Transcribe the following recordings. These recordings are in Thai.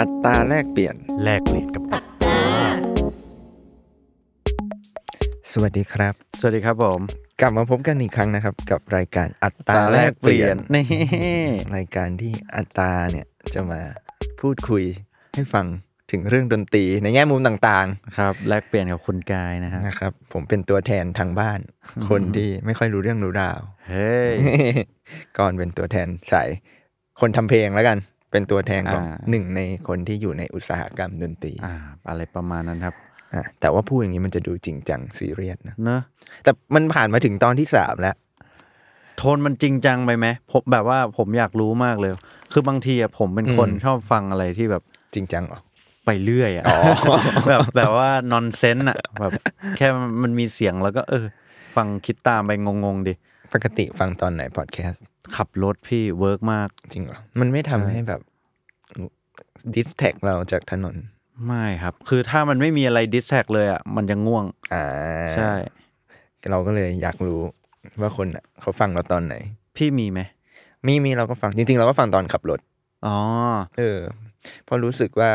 อัตราแลกเปลี่ยน แลกเปลี่ยนกับสวัสดีครับ สวัสดีครับผม กลับมาพบกันอีกครั้งนะครับ กับรายการอัตราแลกเปลี่ยนนี่รายการที่อัตราเนี่ยจะมาพูดคุยให้ฟังถึงเรื่องดนตรีในแง่มุมต่างครับ แลกเปลี่ยนกับคุณกายนะฮะๆนะครับ ผมเป็นตัวแทนทางบ้าน คนที่ไม่ค่อยรู้เรื่องรู้ราว เฮ้ยก่อนเป็นตัวแทนสายคนทำเพลงแล้วกัน เป็นตัวแทนของอ่าหนึ่งในคนที่อยู่ในอุตสาหกรรมดนตรีอ่าอะไรประมาณนั้นครับอะแต่ว่าพูดอย่างนี้มันจะดูจริงจังซีเรียสนะเนอะแต่มันผ่านมาถึงตอนที่สามแล้วโทนมันจริงจังไปไหมผมแบบว่าผมอยากรู้มากเลย คือบางทีอะผมเป็นคนอืมชอบฟังอะไรที่แบบจริงจังเหรอไปเรื่อยอะแบบแบบว่า nonsense อะแบบแค่มันมีเสียงแล้วก็เออ ฟังคิดตามไปงงๆดิ ปกติฟังตอนไหนพอดแคสต์ขับรถพี่ work มาก จริงเหรอ มันไม่ทำใช่ให้แบบ distract เราจากถนน ไม่ครับ คือถ้ามันไม่มีอะไร distract เลยอะมันจะง่วง อ่าใช่ เราก็เลยอยากรู้ว่าคนอะเขาฟังเราตอนไหน พี่มีไหมมีมีเราก็ฟังจริง ๆ เราก็ฟังตอนขับรถ อ๋อ เออเพราะรู้สึกว่า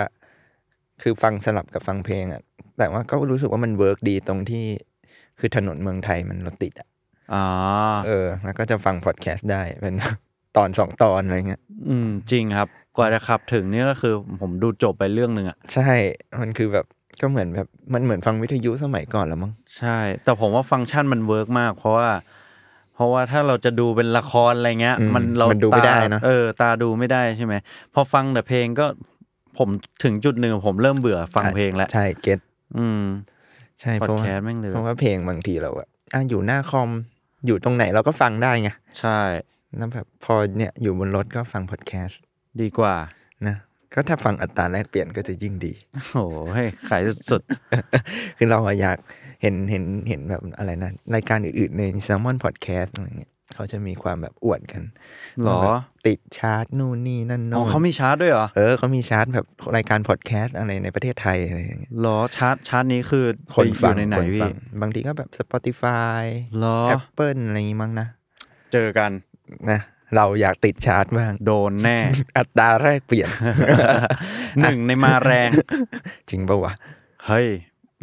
คือฟังสลับกับฟังเพลงอะ แต่ว่าก็รู้สึกว่ามัน work ดีตรงที่ คือถนนเมืองไทยมันรถติดอะ อ๋อเออ แล้วก็จะฟังพอดแคสต์ได้เป็นตอนสองตอนอะไรเงี้ย อืม จริงครับ กว่าจะขับถึงนี่ก็คือผมดูจบไปเรื่องหนึ่งอะ ใช่ มันคือแบบก็เหมือนแบบมันเหมือนฟังวิทยุสมัยก่อนแล้วมั้ง ใช่ แต่ผมว่าฟังก์ชันมัน work มาก เพราะว่า เพราะว่าถ้าเราจะดูเป็นละครอะไรเงี้ยอืมมันเรามันดูไม่ตได้เนอะเออ ตาดูไม่ได้ใช่ไหม พอฟังแต่เพลงก็ผมถึงจุดหนึ่งผมเริ่มเบื่อฟังเพลงแล้ว ใช่ เก็ตอืม ใช่พอเพดราะว่าแคสต์แม่งเลยเพราะว่าเพลงบางทีเราอะอะอยู่หน้าคอม อยู่ตรงไหนเราก็ฟังได้ไงใช่แล้วแบบพอเนี่ยอยู่บนรถก็ฟังพอดแคสต์ดีกว่านะก็ถ้าฟังอัตราแลกเปลี่ยนก็จะยิ่งดี โอ้โหให้ขายสุดคือเราอะอยากเห็นเห็นเห็นแบบอะไรนะ รายการอื่นๆ ใน s ซ l m o n Podcast อะไรเงี้ย เขาจะมีความแบบอวดกันๆหรอว่าแบบติดชาร์ตนู่นนี่นั่นอ๋อโน่นเขามีชาร์จด้วยเหรอ เออเขามีชาร์ตแบบรายการพอดแคสต์อะไรในประเทศไทยอะไรอย่างเงี้ยหรอชาร์จชาร์จนี้คือคนไปอฟังยู่ในไหนคนพี่ฟังบางทีก็แบบ Spotify หรอ Apple อะไรอย่างงี้มั้งนะ เจอกันนะเราอยากติดชาร์ตบ้าง โดนแน่ อัตราแรกเปลี่ยนหนึ่งในมาแรง จริงปะวะ เฮ้ย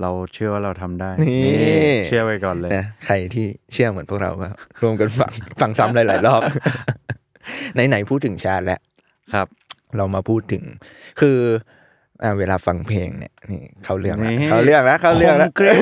เราเชื่อว่าเราทำได้ นี่เชื่อไว้ก่อนเลยนะใครที่เชื่อเหมือนพวกเราก็รวมกันฟังฟังซ้ำหลายๆรอบไหนๆพูดถึงชาติแล้วครับ เรามาพูดถึง คืออ่าเวลาฟังเพลงเนี่ยนี่เขาเรื่องแล้วนี่เขาเรื่องแล้วเขาเรื่องแล้วคมกริบ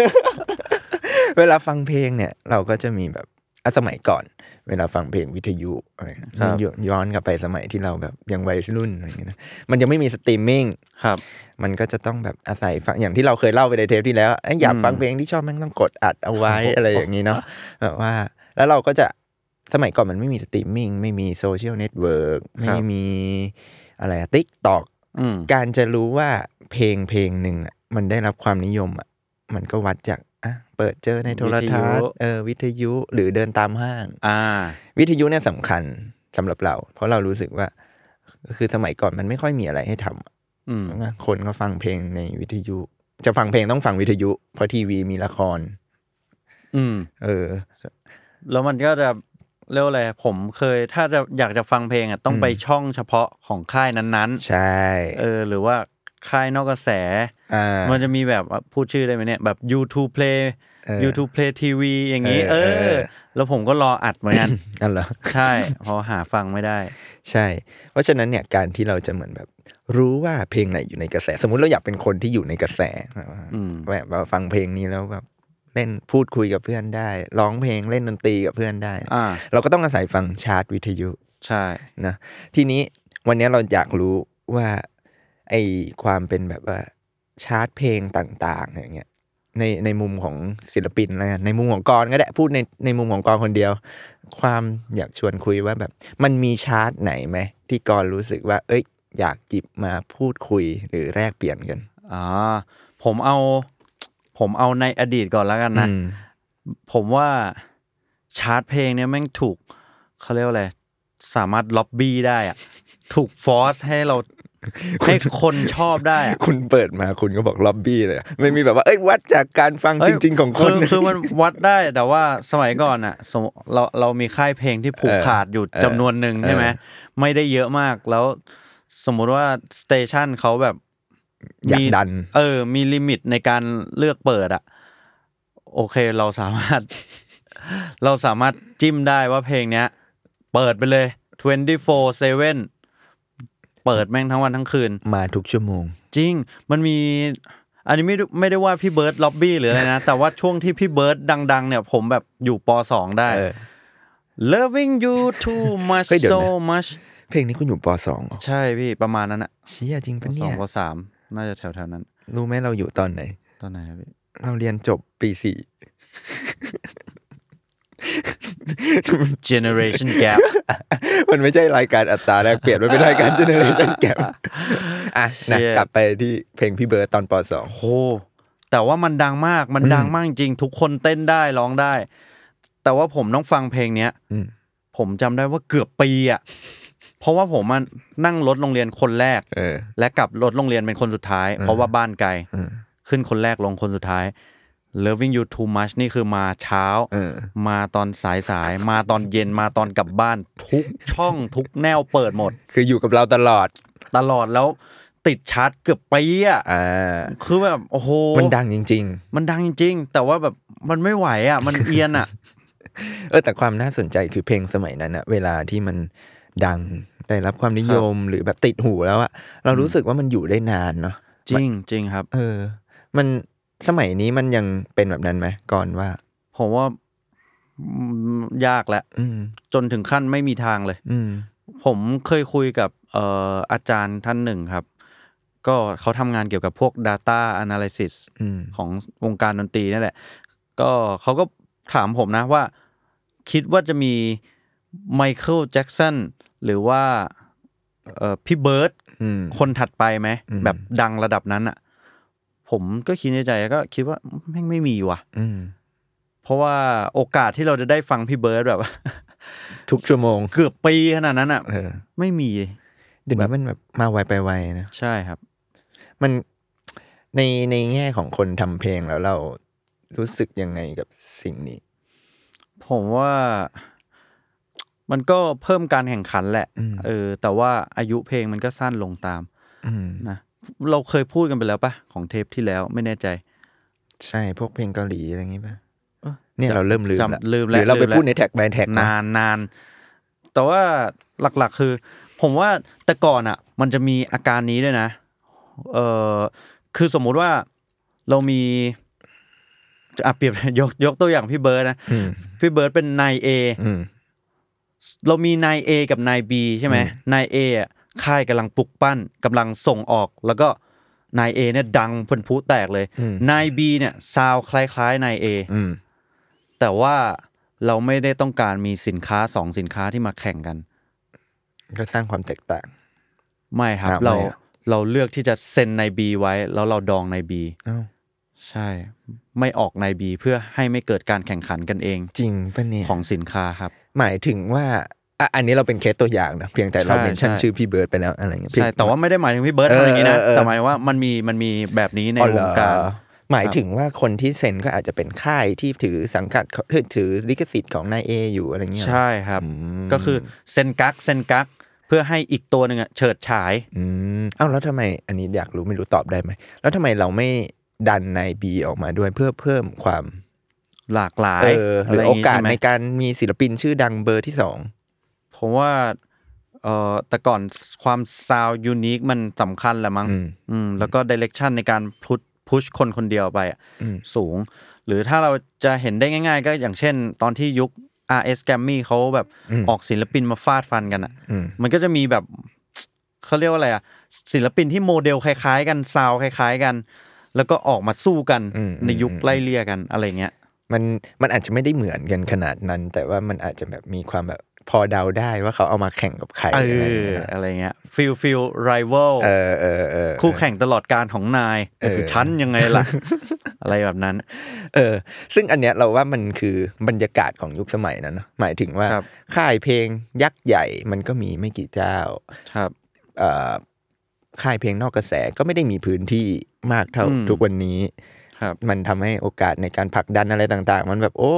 เวลาฟังเพลงเนี่ย เราก็จะมีแบบ อะสมัยก่อน เวลาฟังเพลงวิทยุอะไรเงี้ยครับย้อนย้อนกลับไปสมัยที่เราแบบยังวัยรุ่นอะไรเงี้ยนะมันยังไม่มีสตรีมมิ่งครับ มันก็จะต้องแบบอาศัยฟังอย่างที่เราเคยเล่าไปในเทปที่แล้วเอ้ยอยากอืมฟังเพลงที่ชอบแม่งต้องกดอัดเอาไว้อะไรอย่างนี้เนาะแบบว่า แล้วเราก็จะสมัยก่อนมันไม่มีสตรีมมิ่งไม่มี social network ไม่มีอะไร TikTok อืมการจะรู้ว่าเพลงเพลงหนึ่งอะมันได้รับความนิยมอะมันก็วัดจากอะเปิดเจอในโทรทัศน์เออวิทยุหรือเดินตามห้างอ่าวิทยุเนี่ยสำคัญสำหรับเรา เพราะเรารู้สึกว่า คือสมัยก่อนมันไม่ค่อยมีอะไรให้ทำอะอืมนะคนก็ฟังเพลงในวิทยุ จะฟังเพลงต้องฟังวิทยุ เพราะทีวีมีละคร อืม เออ แล้วมันก็จะเรียกว่าอะไรผมเคยถ้าจะอยากจะฟังเพลงอะต้องอืมไปช่องเฉพาะของค่ายนั้นใช่ๆเออ หรือว่าค่ายนอกกระแสอ่ามันจะมีแบบว่าพูดชื่อได้ไหมเนี่ย แบบ YouTube Play เออ YouTube Play TV อย่างนี้เอเออเอออ แล้วผมก็รออัดเหมือนกันนั่นเหรอใช่เพอหาฟังไม่ได้ ใช่ เพราะฉะนั้นเนี่ยการที่เราจะเหมือนแบบ รู้ว่าเพลงไหนอยู่ในกระแส สมมุติเราอยากเป็นคนที่อยู่ในกระแสอืมแบบว่าฟังเพลงนี้แล้วแบบเล่นพูดคุยกับเพื่อนได้ ร้องเพลงเล่นดนตรีกับเพื่อนได้อ่าเราก็ต้องอาศัยฟังชาร์ตวิทยุใช่นะทีนี้วันนี้เราอยากรู้ว่าไอความเป็นแบบว่าชาร์ตเพลงต่าง ๆ อย่างเงี้ย ในในมุมของศิลปินแล้วกันในมุมของกรก็ได้พูดในในมุมของกรคนเดียว ความอยากชวนคุยว่าแบบ มันมีชาร์ตไหนไหมที่กรรู้สึกว่า เอ้ย อยากจิบมาพูดคุยหรือแลกเปลี่ยนกันอ่าผมเอา ผมเอาในอดีตก่อนแล้วกันนะอืมผมว่าชาร์ตเพลงเนี่ยแม่งถูกเขาเรียกว่าอะไรสามารถล็อบบี้ได้อะถูกฟอร์สให้เรา ให้คนชอบได้อะคุณเปิดมาคุณก็บอกล็อบบี้เลยอะไม่มีแบบว่าเอ้ยวัดจากการฟังเอ้จยริง ๆ ของคนคือคือมันวัดได้แต่ว่าสมัยก่อนอะสมเราเรามีค่ายเพลงที่ผูกเออขาดอยู่เออจำนวนหนึ่งใช่ไหมเออไม่ได้เยอะมากแล้ว สมมุติว่าสเตชันเขาแบบอยากมีดัน เออ มีลิมิตในการเลือกเปิดอะโอเคเราสามารถ เราสามารถจิ้มได้ว่าเพลงเนี้ย เปิดไปเลย 24/7 เปิดแม่งทั้งวันทั้งคืน มาทุกชั่วโมง จริง มันมี อันนี้ไม่ได้ไม่ได้ว่าพี่เบิร์ดล็อบบี้หรืออะไรนะ แต่ว่าช่วงที่พี่เบิร์ดดัง ๆ เนี่ย ผมแบบอยู่ปสองได้เออ loving you too much เฮ้ยเดี๋ยว so นะ much เพลงนี้คุณอยู่ปสองเหรอใช่พี่ประมาณนั้นอะเชี่ยจริงปปะสเนี่องยปสามน่าจะแถวๆนั้น รู้ไหมเราอยู่ตอนไหน ตอนไหนครับพี่เราเรียนจบปีสี่ generation gap มันไม่ใช่รายการอัตราแลกเปลี่ยนมันเป็นรายการ generation gap อะนะ Shit กลับไปที่เพลงพี่เบิร์ดตอนปสองโหแต่ว่ามันดังมากมันดังมากจริงทุกคนเต้นได้ร้องได้ แต่ว่าผมต้องฟังเพลงเนี้ยอืมผมจำได้ว่าเกือบปีอะเพราะว่าผมมันนั่งรถโรงเรียนคนแรกเออและกลับรถโรงเรียนเป็นคนสุดท้าย เพราะว่าบ้านไกลเออขึ้นคนแรกลงคนสุดท้าย Loving You Too Much นี่คือมาเช้าเออมาตอนสายสายๆมาตอนเย็นมาตอนกลับบ้าน ทุกช่องทุกแนวเปิดหมด คืออยู่กับเราตลอด ตลอดแล้วติดชาร์ตเกือบปีอะอ่าคือแบบโอ้โห มันดังจริงมันดังจริง ๆ แต่ว่าแบบมันไม่ไหวอะ มันเอียนอะๆเออแต่ความน่าสนใจคือเพลงสมัยนั้นอะเวลาที่มันดังได้รับความนิยมหรือแบบติดหูแล้วอะเรารู้สึกว่ามันอยู่ได้นานเนาะจริงจริงครับ เออ มัน สมัยนี้มันยังเป็นแบบนั้นไหมก่อนว่า ผมว่าอืมยากแล้วอืมจนถึงขั้นไม่มีทางเลยอืมผมเคยคุยกับเอ่ออาจารย์ท่านหนึ่งครับ ก็เขาทำงานเกี่ยวกับพวก Data Analysis อืมของวงการดนตรีนั่นแหละ ก็เขาก็ถามผมนะว่า คิดว่าจะมีไมเคิลแจ็กสันหรือว่าเอ่อพี่เบิร์ดอืมคนถัดไปไหมอืมแบบดังระดับนั้นอะ ผมก็คิดในใจก็คิดว่าแม่งไม่มีว่ะอืมเพราะว่าโอกาสที่เราจะได้ฟังพี่เบิร์ดแบบ ทุกชั่วโมง เกือบปีขนาดนั้นอะเออไม่มีเดี๋ยวนี้มันแบบมาไวไปไวนะใช่ครับ มันในในแง่ของคนทำเพลงแล้วเรารู้สึกยังไงกับสิ่งนี้ ผมว่ามันก็เพิ่มการแข่งขันแหละอืมเออ แต่ว่าอายุเพลงมันก็สั้นลงตามอืมนะ เราเคยพูดกันไปแล้วปะของเทปที่แล้วไม่แน่ใจ ใช่พวกเพลงเกาหลีอะไรอย่างงี้ป่ะเออเนี่ยเราเริ่มลืมจำละลืมหแล้วรือเราไปลืมแล้วพูดในแท็กบายแท็กนานนานแต่ว่าหลักๆคือ ผมว่าแต่ก่อนอะ มันจะมีอาการนี้ด้วยนะ เออคือสมมุติว่าเรามีอะเปรียบยกยกตัวอย่างพี่เบิร์ดนะอืมพี่เบิร์ดเป็นนายเออืมเรามีนายเอกับนายบีใช่ไหมอืมนายเอะ ค่ายกำลังปลุกปั้นกำลังส่งออก แล้วก็นายเอเนี่ยดังเพิ่นพุแตกเลยอืมนายบีเนี่ยซาวคล้ายๆนายเออืมแต่ว่าเราไม่ได้ต้องการมีสินค้าสองสินค้าที่มาแข่งกัน ก็สร้างความแตกต่าง ไม่ครับอะเราไม่อะเราเลือกที่จะเซ็นนายบีไว้ แล้วเราดองนายบีเอ้าใช่ ไม่ออกนายบีเพื่อให้ไม่เกิดการแข่งขันกันเอง จริงปะเนี่ยของสินค้าครับ หมายถึงว่า อะอันนี้เราเป็นเคสตัวอย่างนะเพียงแต่เราใช่ mention ใช่ชื่อพี่เบิร์ดไปแล้วอะไรเงี้ยเพียงใช่แต่ว่าไม่ได้หมายถึงพี่เบิร์ดเออทำอย่างนี้นะเออเออแต่หมายว่ามันมีมันมีแบบนี้ในวงการ อ๋อเหรอหมายถึงว่าคนที่เซ็นก็อาจจะเป็นค่ายที่ถือสังกัดถือลิขสิทธิ์ของนายเออยู่อะไรเงี้ยใช่ครับอืมก็คือเซ็นกักเซ็นกักเพื่อให้อีกตัวหนึ่งอะเฉิดฉายอืมเอ้าแล้วทำไมอันนี้อยากรู้ไม่รู้ตอบได้ไหมแล้วทำไมเราไม่ดันนายบีออกมาด้วยเพื่อเพิ่มความหลากหลายเออหรืออะไย่โองกาสใช่ไหมในการมีศิลปินชื่อดังเบอร์ที่สอง ผมว่าเอ่อแต่ก่อนความ sound unique มันสำคัญแหละมั้งอืมอืมแล้วก็ direction ในการ pushพุชคนคนเดียวไปอะอืมสูง หรือถ้าเราจะเห็นได้ง่าย ๆ ก็อย่างเช่น ตอนที่ยุค RS g r a m m y เขาแบบออกศิลปินมาฟาดฟันกันอะอืมมันก็จะมีแบบเขาเรียกว่าอะไรอะศิลปินที่โมเดลคล้าย ๆ กันซาวคล้าย ๆกัน แล้วก็ออกมาสู้กันอืมในยุคอืมไล่เลี่ยกันอะไรเงี้ยมันมันอาจจะไม่ได้เหมือนกันขนาดนั้น แต่ว่ามันอาจจะแบบมีความแบบ พอเดาได้ว่าเขาเอามาแข่งกับใครเออะไรอย่างอเงี้ยนะอะไรเงี้ยfeel feel rival เออเออเออคู่แข่งตลอดการของนายแต่คือเออชั้นยังไงล่ะ อะไรแบบนั้น เออ ซึ่งอันเนี้ยเราว่ามันคือบรรยากาศของยุคสมัยนั้นเนอะหมายถึงว่าครับค่ายเพลงยักษ์ใหญ่มันก็มีไม่กี่เจ้าครับเอ่อค่ายเพลงนอกกระแสก็ไม่ได้มีพื้นที่มากเท่าอืมทุกวันนี้ ครับมันทำให้โอกาสในการผลักดันอะไรต่างๆ มันแบบโอ้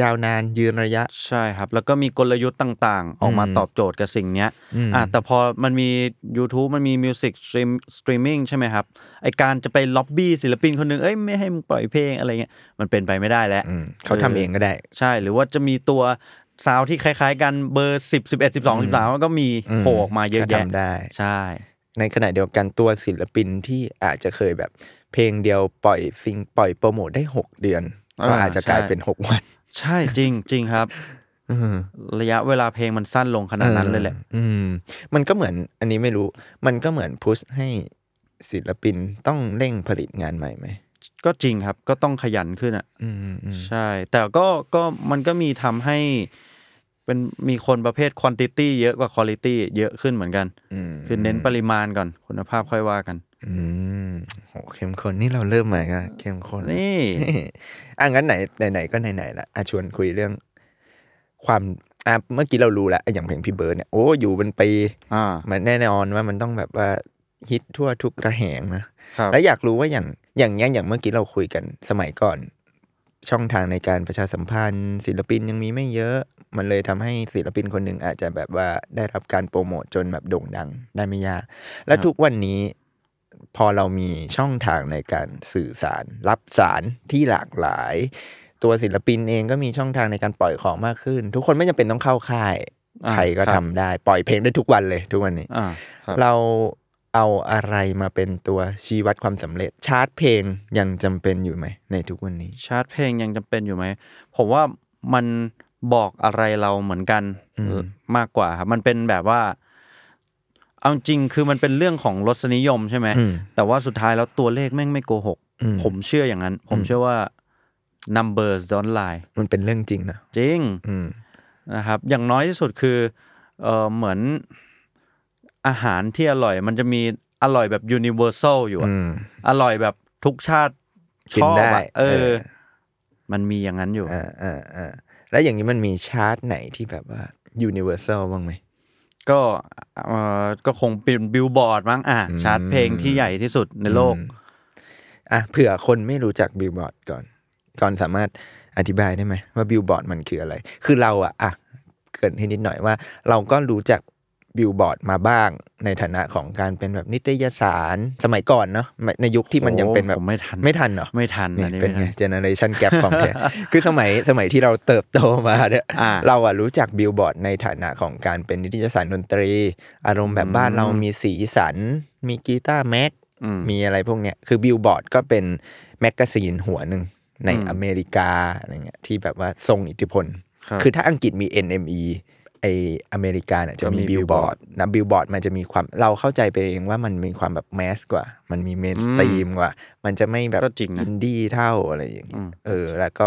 ยาวนานยืนระยะ ใช่ครับ แล้วก็มีกลยุทธ์ต่างๆ ออกมาอืมตอบโจทย์กับสิ่งเนี้ยอืมอะแต่พอมันมี YouTube มันมี music stream streaming ใช่ไหมครับไอการจะไปล็อบบี้ศิลปินคนหนึ่งเอ้ยไม่ให้มึงปล่อยเพลงอะไรเงี้ยมันเป็นไปไม่ได้แล้วอืมเขาทำเองก็ได้ ใช่หรือว่าจะมีตัว sound ที่คล้ายๆ กันเบอร์สิบสิบเอ็ดสิบสองสิบสามก็มีอืมโผล่ออกมาเยอะก็เยอะแยะทำได้ใช่ ในขณะเดียวกันตัวศิลปินที่อาจจะเคยแบบ เพลงเดียวปล่อยซิงปล่อยโปรโมทได้6เดือนก็อาจจะกลายเป็น6วัน ใช่จริงจริงครับอืมระยะเวลาเพลงมันสั้นลงขนาดนั้นเลยแหละ อืม มันก็เหมือน อันนี้ไม่รู้ มันก็เหมือนพุชให้ศิลปินต้องเร่งผลิตงานใหม่ไหมก็จริงครับ ก็ต้องขยันขึ้นอะอืมอืมใช่ แต่ก็ก็มันก็มีทำให้ เป็นมีคนประเภทควอนติตี้เยอะกว่าคุณ i t y เยอะขึ้นเหมือนกันอืมคือเน้นปริมาณก่อนคุณภาพค่อยว่ากัน อืมโหเข้มข้นนี่เราเริ่มใหม่ก็เข้มข้นนี่อะงั้นไหนไหนๆก็ไหนๆละอะชวนคุยเรื่อง ความอะเมื่อกี้เรารู้แล้วอะอย่างเพลงพี่เบิร์ดเนี่ยโอ้อยู่เป็นปีอ่ามันแน่นอนว่ามันต้องแบบว่าฮิตทั่วทุกระแหงนะครับแล้วอยากรู้ว่าอย่างอย่างเงี้ยอย่างเมื่อกี้เราคุยกันสมัยก่อน ช่องทางในการประชาสัมพันธ์ ศิลปินยังมีไม่เยอะ มันเลยทำให้ศิลปินคนหนึ่งอาจจะแบบว่าได้รับการโปรโมทจนแบบโด่งดังได้ไม่ยาก และทุกวันนี้พอเรามีช่องทางในการสื่อสาร รับสารที่หลากหลาย ตัวศิลปินเองก็มีช่องทางในการปล่อยของมากขึ้น ทุกคนไม่จำเป็นต้องเข้าค่ายอ่าใครก็ครับทำได้ ปล่อยเพลงได้ทุกวันเลยทุกวันนี้อ่าครับเราเอาอะไรมาเป็นตัวชี้วัดความสำเร็จ ชาร์ตเพลงยังจำเป็นอยู่ไหมในทุกวันนี้ ชาร์ตเพลงยังจำเป็นอยู่ไหมผมว่ามัน บอกอะไรเราเหมือนกันอืมมากกว่าครับมันเป็นแบบว่า เอาจริงคือมันเป็นเรื่องของรสนิยมใช่ไหมอืมแต่ว่าสุดท้ายแล้วตัวเลขแม่งไม่โกหกอืมผมเชื่ออย่างนั้น ผมเชื่อว่า numbers don't lie มันเป็นเรื่องจริงนะจริงอืมนะครับ อย่างน้อยที่สุดคือเออเหมือนอาหารที่อร่อย มันจะมีอร่อยแบบ universal อยู่อะอืมอร่อยแบบทุกชาติกินชอบได้อะเอเออ มันมีอย่างนั้นอยู่อ่าอ่าอ่า แล้วอย่างนี้มันมีชาร์ตไหนที่แบบว่า universal บ้างไหม ก็เออก็คงเป็นบิลบอร์ดมั้งอะชาร์ตเพลงที่ใหญ่ที่สุดในโลกอืมอะเผื่อคนไม่รู้จักบิลบอร์ดก่อน ก่อนสามารถอธิบายได้ไหมว่าบิลบอร์ดมันคืออะไร คือเราอะอะเกริ่นให้นิดหน่อยว่า เราก็รู้จัก บิลบอร์ดมาบ้าง ในฐานะของการเป็นแบบนิตยสารสมัยก่อนเนาะในยุคที่มันยังเป็นแบบผมไม่ทันไม่ทันเหรอไม่ทันนี่อันนี้เป็นไม่ไงทัน generation แกรของแท้คือสมัยสมัยที่เราเติบโตมาเนี่ยอ่าเราอะรู้จักบิลบอร์ดในฐานะของการเป็นนิตยสารดนตรี อารมณ์แบบบ้านเรามีสีสัน มี Guitar Mag อืมมีอะไรพวกเนี้ยคือบิลบอร์ดก็เป็น magazine หัวหนึ่งในอืมอเมริกาอะไรเงี้ยที่แบบว่าทรงอิทธิพลครับคือถ้าอังกฤษมี NME ไออเมริกาเนี่ยจะก็มีมี Billboard Billboard นะบิลบอร์ดมันจะมีความเราเข้าใจไปเองว่ามันมีความแบบ mass กว่า มันมี mainstream กว่า มันจะไม่แบบก็จริงนะอินดี้เท่าอะไรอย่างเงี้ย อืมเออ แล้วก็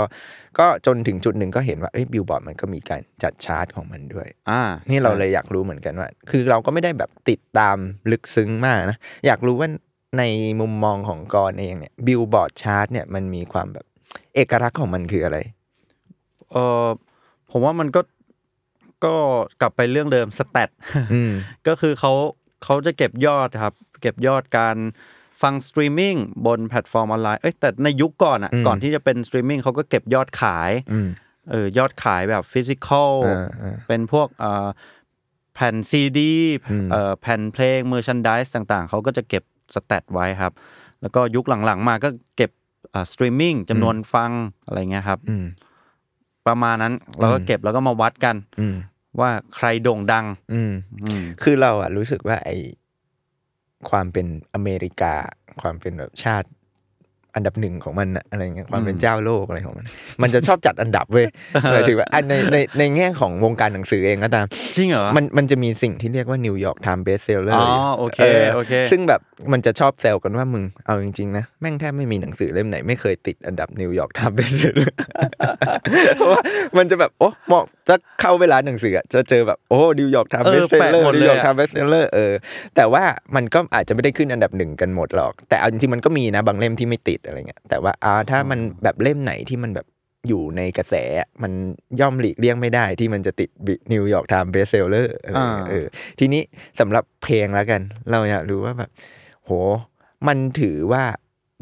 ก็จนถึงจุดหนึ่งก็เห็นว่าเอ้ยบิลบอร์ดมันก็มีการจัดชาร์ตของมันด้วย อ่า นี่เราเลยอยากรู้เหมือนกันว่า คือเราก็ไม่ได้แบบติดตามลึกซึ้งมากนะ อยากรู้ว่าในมุมมองของกรเองเนี่ยบิลบอร์ดชาร์ตเนี่ยมันมีความแบบเอกลักษณ์ของมันคืออะไร เออผมว่ามันก็ ก็กลับไปเรื่องเดิม stat อืมก็คือเขาเขาจะเก็บยอดครับ เก็บยอดการฟังสตรีมมิ่งบนแพลตฟอร์มออนไลน์เอ้ยแต่ในยุคก่อนอะอืมก่อนที่จะเป็นสตรีมมิ่งเขาก็เก็บยอดขายอืมเออยอดขายแบบ physical อ่าอ่าเป็นพวกเอ่อแผ่นซีดีอืมเอ่อแผ่นเพลง merchandise ต่างๆ เขาก็จะเก็บstat ไว้ครับ แล้วก็ยุคหลังๆ มาก็เก็บสตรีมมิ่งจำนวนฟังอะไรเงี้ยครับอืมประมาณนั้นเราก็เก็บแล้วก็มาวัดกันอืม ว่าใครโด่งดังอืมอืมคือเราอะรู้สึกว่าไอความเป็นอเมริกา ความเป็นแบบชาติ อันดับหนึ่งของมันอะอะไรเงี้ยความเป็นเจ้าโลกอะไรของมัน มันจะชอบจัดอันดับเว้ยหมายถึงว่าอันในในในแง่ของวงการหนังสือเองก็ตามจริงเหรอมันมันจะมีสิ่งที่เรียกว่า New York Times Bestseller อ๋อโอเคโอเค ซึ่งแบบมันจะชอบแซวกันว่ามึงเอาจริงๆนะแม่งแทบไม่มีหนังสือเล่มไหนไม่เคยติดอันดับ New York Times Bestseller เพราะว่ามันจะแบบโอ้เหมาะถ้าเข้าร้านหนังสืออะจะเจอแบบโอ้ New York Times Bestseller เออแปะหมดเลย New York อะ Times Bestseller เออแต่ว่ามันก็อาจจะไม่ได้ขึ้นอันดับหนึ่งกันหมดหรอก แต่เอาจริงๆมันก็มีนะบางเล่มที่ไม่ติดอะไรเงี้ยแต่ว่าอ่าถ้ามันแบบเล่มไหนที่มันแบบอยู่ในกระแสอะมันย่อมหลีกเลี่ยงไม่ได้ที่มันจะติดNew York Times Bestseller อะไรเงี้ยอ่าเออทีนี้สำหรับเพลงแล้วกัน เราอยากรู้ว่าแบบ โห มันถือว่า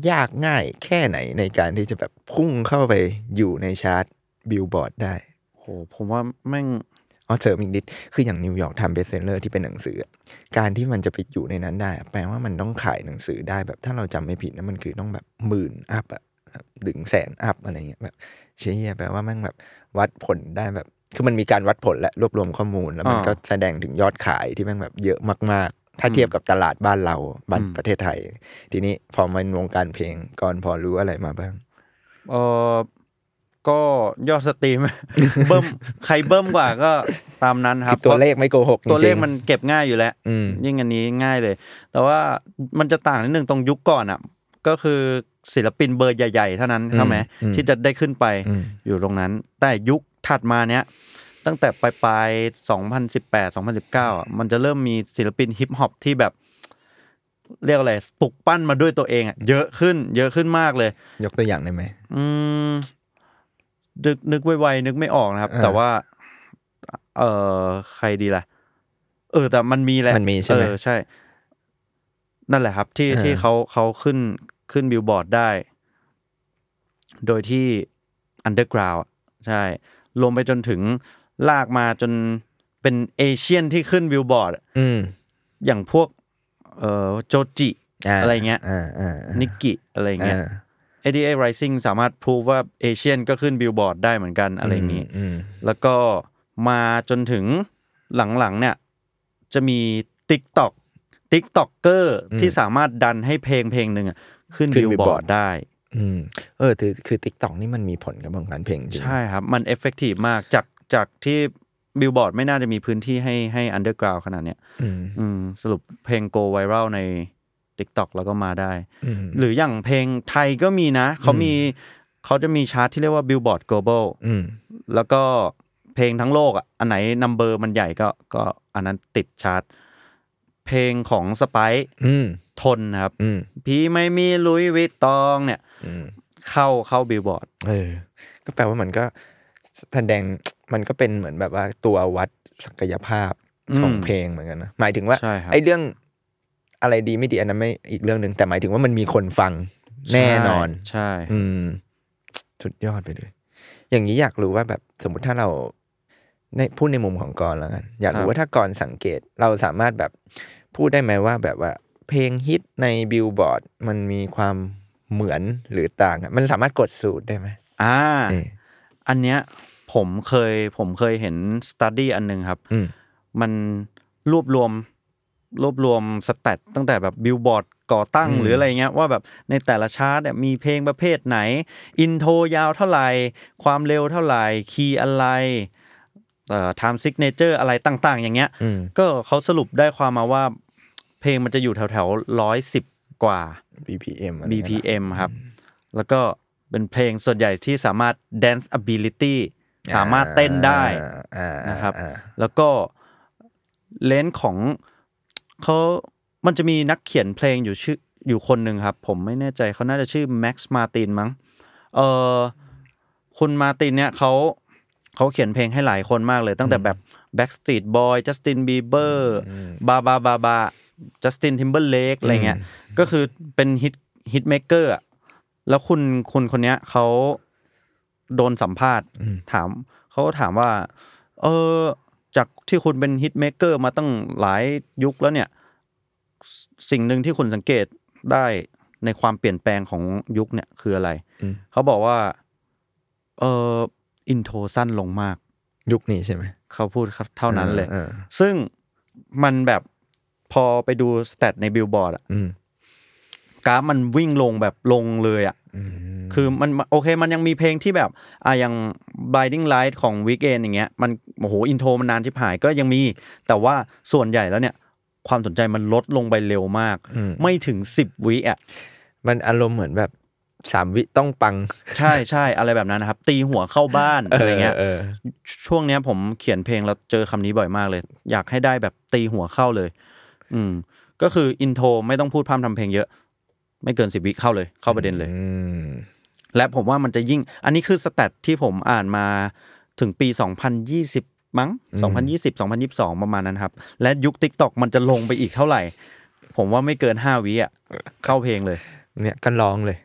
ยากง่ายแค่ไหนในการที่จะแบบพุ่งเข้าไปอยู่ในชาร์ตบิลบอร์ดได้ โห ผมว่าแม่ง อ๋อเสริมอีกนิดคืออย่าง New York Times Bestseller ที่เป็นหนังสืออะการที่มันจะไปอยู่ในนั้นได้อะแปลว่ามันต้องขายหนังสือได้แบบถ้าเราจำไม่ผิดนะมันคือต้องแบบหมื่น up อะแบบถึงแสน up อะไรเงี้ยแบบเชี่ยแปลว่าแม่งแบบวัดผลได้แบบ คือมันมีการวัดผลและรวบรวมข้อมูล แล้วมันอ่าก็แสดงถึงยอดขายที่แม่งแบบเยอะมากๆ ถ้าเทียบกับตลาดบ้านเราบ้านอืมประเทศไทย ทีนี้พอมันวงการเพลงก่อนพอรู้อะไรมาบ้างเออ ก็ยอดสตรีม เบิ้มใครเบิ้มกว่าก็ตามนั้นครัคืบอตัวเลขไม่โกหกตัวเลขจริงๆมันเก็บง่ายอยู่แล้วอืมยิ่งอันนี้ง่ายเลย แต่ว่ามันจะต่างนิดนึงตรงยุคก่อนอะ ก็คือศิลปินเบอร์ใหญ่ ๆ เท่านั้นใช่ไหมอืมที่จะได้ขึ้นไปอืมอยู่ตรงนั้น แต่ยุคถัดมาเนี้ยตั้งแต่ปลายปลาย2018 2019อะมันจะเริ่มมีศิลปินฮิปฮอปที่แบบเรียกอะไรปลุกปั้นมาด้วยตัวเองอะเยอะขึ้น เยอะขึ้นมากเลย ยกตัวอย่างได้ไหมอืม นึกนึกไวๆนึกไม่ออกนะครับอ่าแต่ว่า เออใครดีล่ะ เออ แต่มันมีแหละมันมีใช่ไหมเออใช่ นั่นแหละครับ ที่อ่าที่เขาเขาขึ้นขึ้นบิลบอร์ดได้ โดยที่ underground ใช่รวมไปจนถึงลากมาจนเป็น Asian ที่ขึ้นบิลบอร์ดอืมอย่างพวก เอ่อโจจิอะไรเงี้ยอ่าอ่าอ่า NIKI อะไรเงี้ยอ่า 88rising สามารถพูดว่า Asian ก็ขึ้นบิลบอร์ดได้เหมือนกันอะไรอย่างนี้อืมแล้วก็มาจนถึงหลังๆเนี่ยจะมี TikTok TikToker ที่สามารถดันให้เพลงเพลงหนึ่งอะขึ้นขึ้บินลบอ Billboard ร์ดได้อืมเออคือคือ TikTok นี่มันมีผลกับวงการเพลงจริงใช่ครับ มัน effective มากจากจากที่บิลบอร์ดไม่น่าจะมีพื้นที่ให้ให้ underground ขนาดเนี้ยอืมอืมสรุปเพลง go viral ใน TikTok แล้วก็มาได้อืมหรืออย่างเพลงไทยก็มีนะ เขามีเขาจะมีชาร์ตที่เรียกว่า Billboard Global อืมแล้วก็เพลงทั้งโลกอะอันไหนนัมเบอร์มันใหญ่ก็ก็อันนั้นติดชาร์ตเพลงของสไปอืมทนนะครับอืมพี่ไม่มีลุยวิตตองเนี่ยอืมเข้าเข้าบิลบอร์ดเออ ก็แปลว่ามันก็แสดงมันก็เป็นเหมือนแบบว่าตัววัดศักยภาพของอืมเพลงเหมือนกันนะ หมายถึงว่าใช่ครับไอ้เรื่อง อะไรดีไม่ดีอันนั้นไม่อีกเรื่องหนึ่งแต่หมายถึงว่ามันมีคนฟังแน่นอน ใช่ อืมสุดยอดไปเลย อย่างนี้อยากรู้ว่าแบบสมมติถ้าเราในพูดในมุมของกรแล้วกัน อยากรู้ว่าถ้ากรสังเกตเราสามารถแบบพูดได้ไหมว่าแบบว่า เพลงฮิตในบิลบอร์ดมันมีความเหมือนหรือต่างอะมันสามารถถอดสูตรได้ไหมอ่าเอออันเนี้ยผมเคยผมเคยเห็น study อันหนึ่งครับอืมมันรวบรวม รวบรวม stat ตั้งแต่แบบบิลบอร์ดก่อตั้งอืมหรืออะไรเงี้ยว่าแบบในแต่ละชาร์ตเนี่ยมีเพลงประเภทไหน intro ยาวเท่าไหร่ความเร็วเท่าไหร่ key อะไรเอ่อ time signature อะไรต่างๆ อย่างเงี้ยอืมก็เขาสรุปได้ความมาว่า เพลงมันจะอยู่แถวๆร้อยสิบกว่า BPM อะไรเงี้ยนะ BPM ครับ แล้วก็เป็นเพลงส่วนใหญ่ที่สามารถ danceability สามารถเต้นได้อ่าอ่านะครับอ่าแล้วก็length ของ เขามันจะมีนักเขียนเพลงอยู่ชื่ออยู่คนหนึ่งครับ ผมไม่แน่ใจเขาน่าจะชื่อ Max Martin มั้งเออคุณ Martin เนี่ยเขาเขาเขียนเพลงให้หลายคนมากเลย ตั้งแต่แบบ Backstreet Boy Justin Bieber บาบาบาบา Justin Timberlake อะไรเงี้ยก็คือเป็นฮิต hitmaker แล้วคุณคุณคนเนี้ยเขาโดนสัมภาษณ์ถามเขาก็ถามว่า เออ จากที่คุณเป็น hitmaker มาตั้งหลายยุคแล้วเนี่ย สิ่งหนึ่งที่คุณสังเกตได้ในความเปลี่ยนแปลงของยุคเนี่ยคืออะไรอืมเขาบอกว่า เออ intro สั้นลงมาก ยุคนี้ใช่ไหม เขาพูดเท่านั้นเลยออซึ่งมันแบบพอไปดู stat ในบิลบอร์ดอะอืมกราฟมันวิ่งลงแบบลงเลยอะอืม คือมันโอเคมันยังมีเพลงที่แบบอะอย่าง Blinding Light ของ Weekend อย่างเงี้ยมันโอ้โหอินโทรมันนานที่หายก็ยังมี แต่ว่าส่วนใหญ่แล้วเนี่ย ความสนใจมันลดลงไปเร็วมาก ไม่ถึง10วิอะมันอารมณ์เหมือนแบบสามวิต้องปัง ใช่ใช่อะไรแบบนั้นนะครับ ตีหัวเข้าบ้านอะไรเงี้ยเออช่วงเนี้ยผมเขียนเพลงแล้วเจอคำนี้บ่อยมากเลย อยากให้ได้แบบตีหัวเข้าเลย อืม ก็คืออินโทรไม่ต้องพูดพร่ำทำเพลงเยอะ ไม่เกินสิบวิเข้าเลย เข้าประเด็นเลยอืม และผมว่ามันจะยิ่ง อันนี้คือสแตทที่ผมอ่านมาถึงปี 2020 มั้ง 2020 2022 ประมาณนั้นครับ และยุค t ิ k t o k มันจะลงไปอีกเท่าไหร่ ผมว่าไม่เกิน 5วิอะเข้าเพลงเลย เนี่ยก็ร้องเลย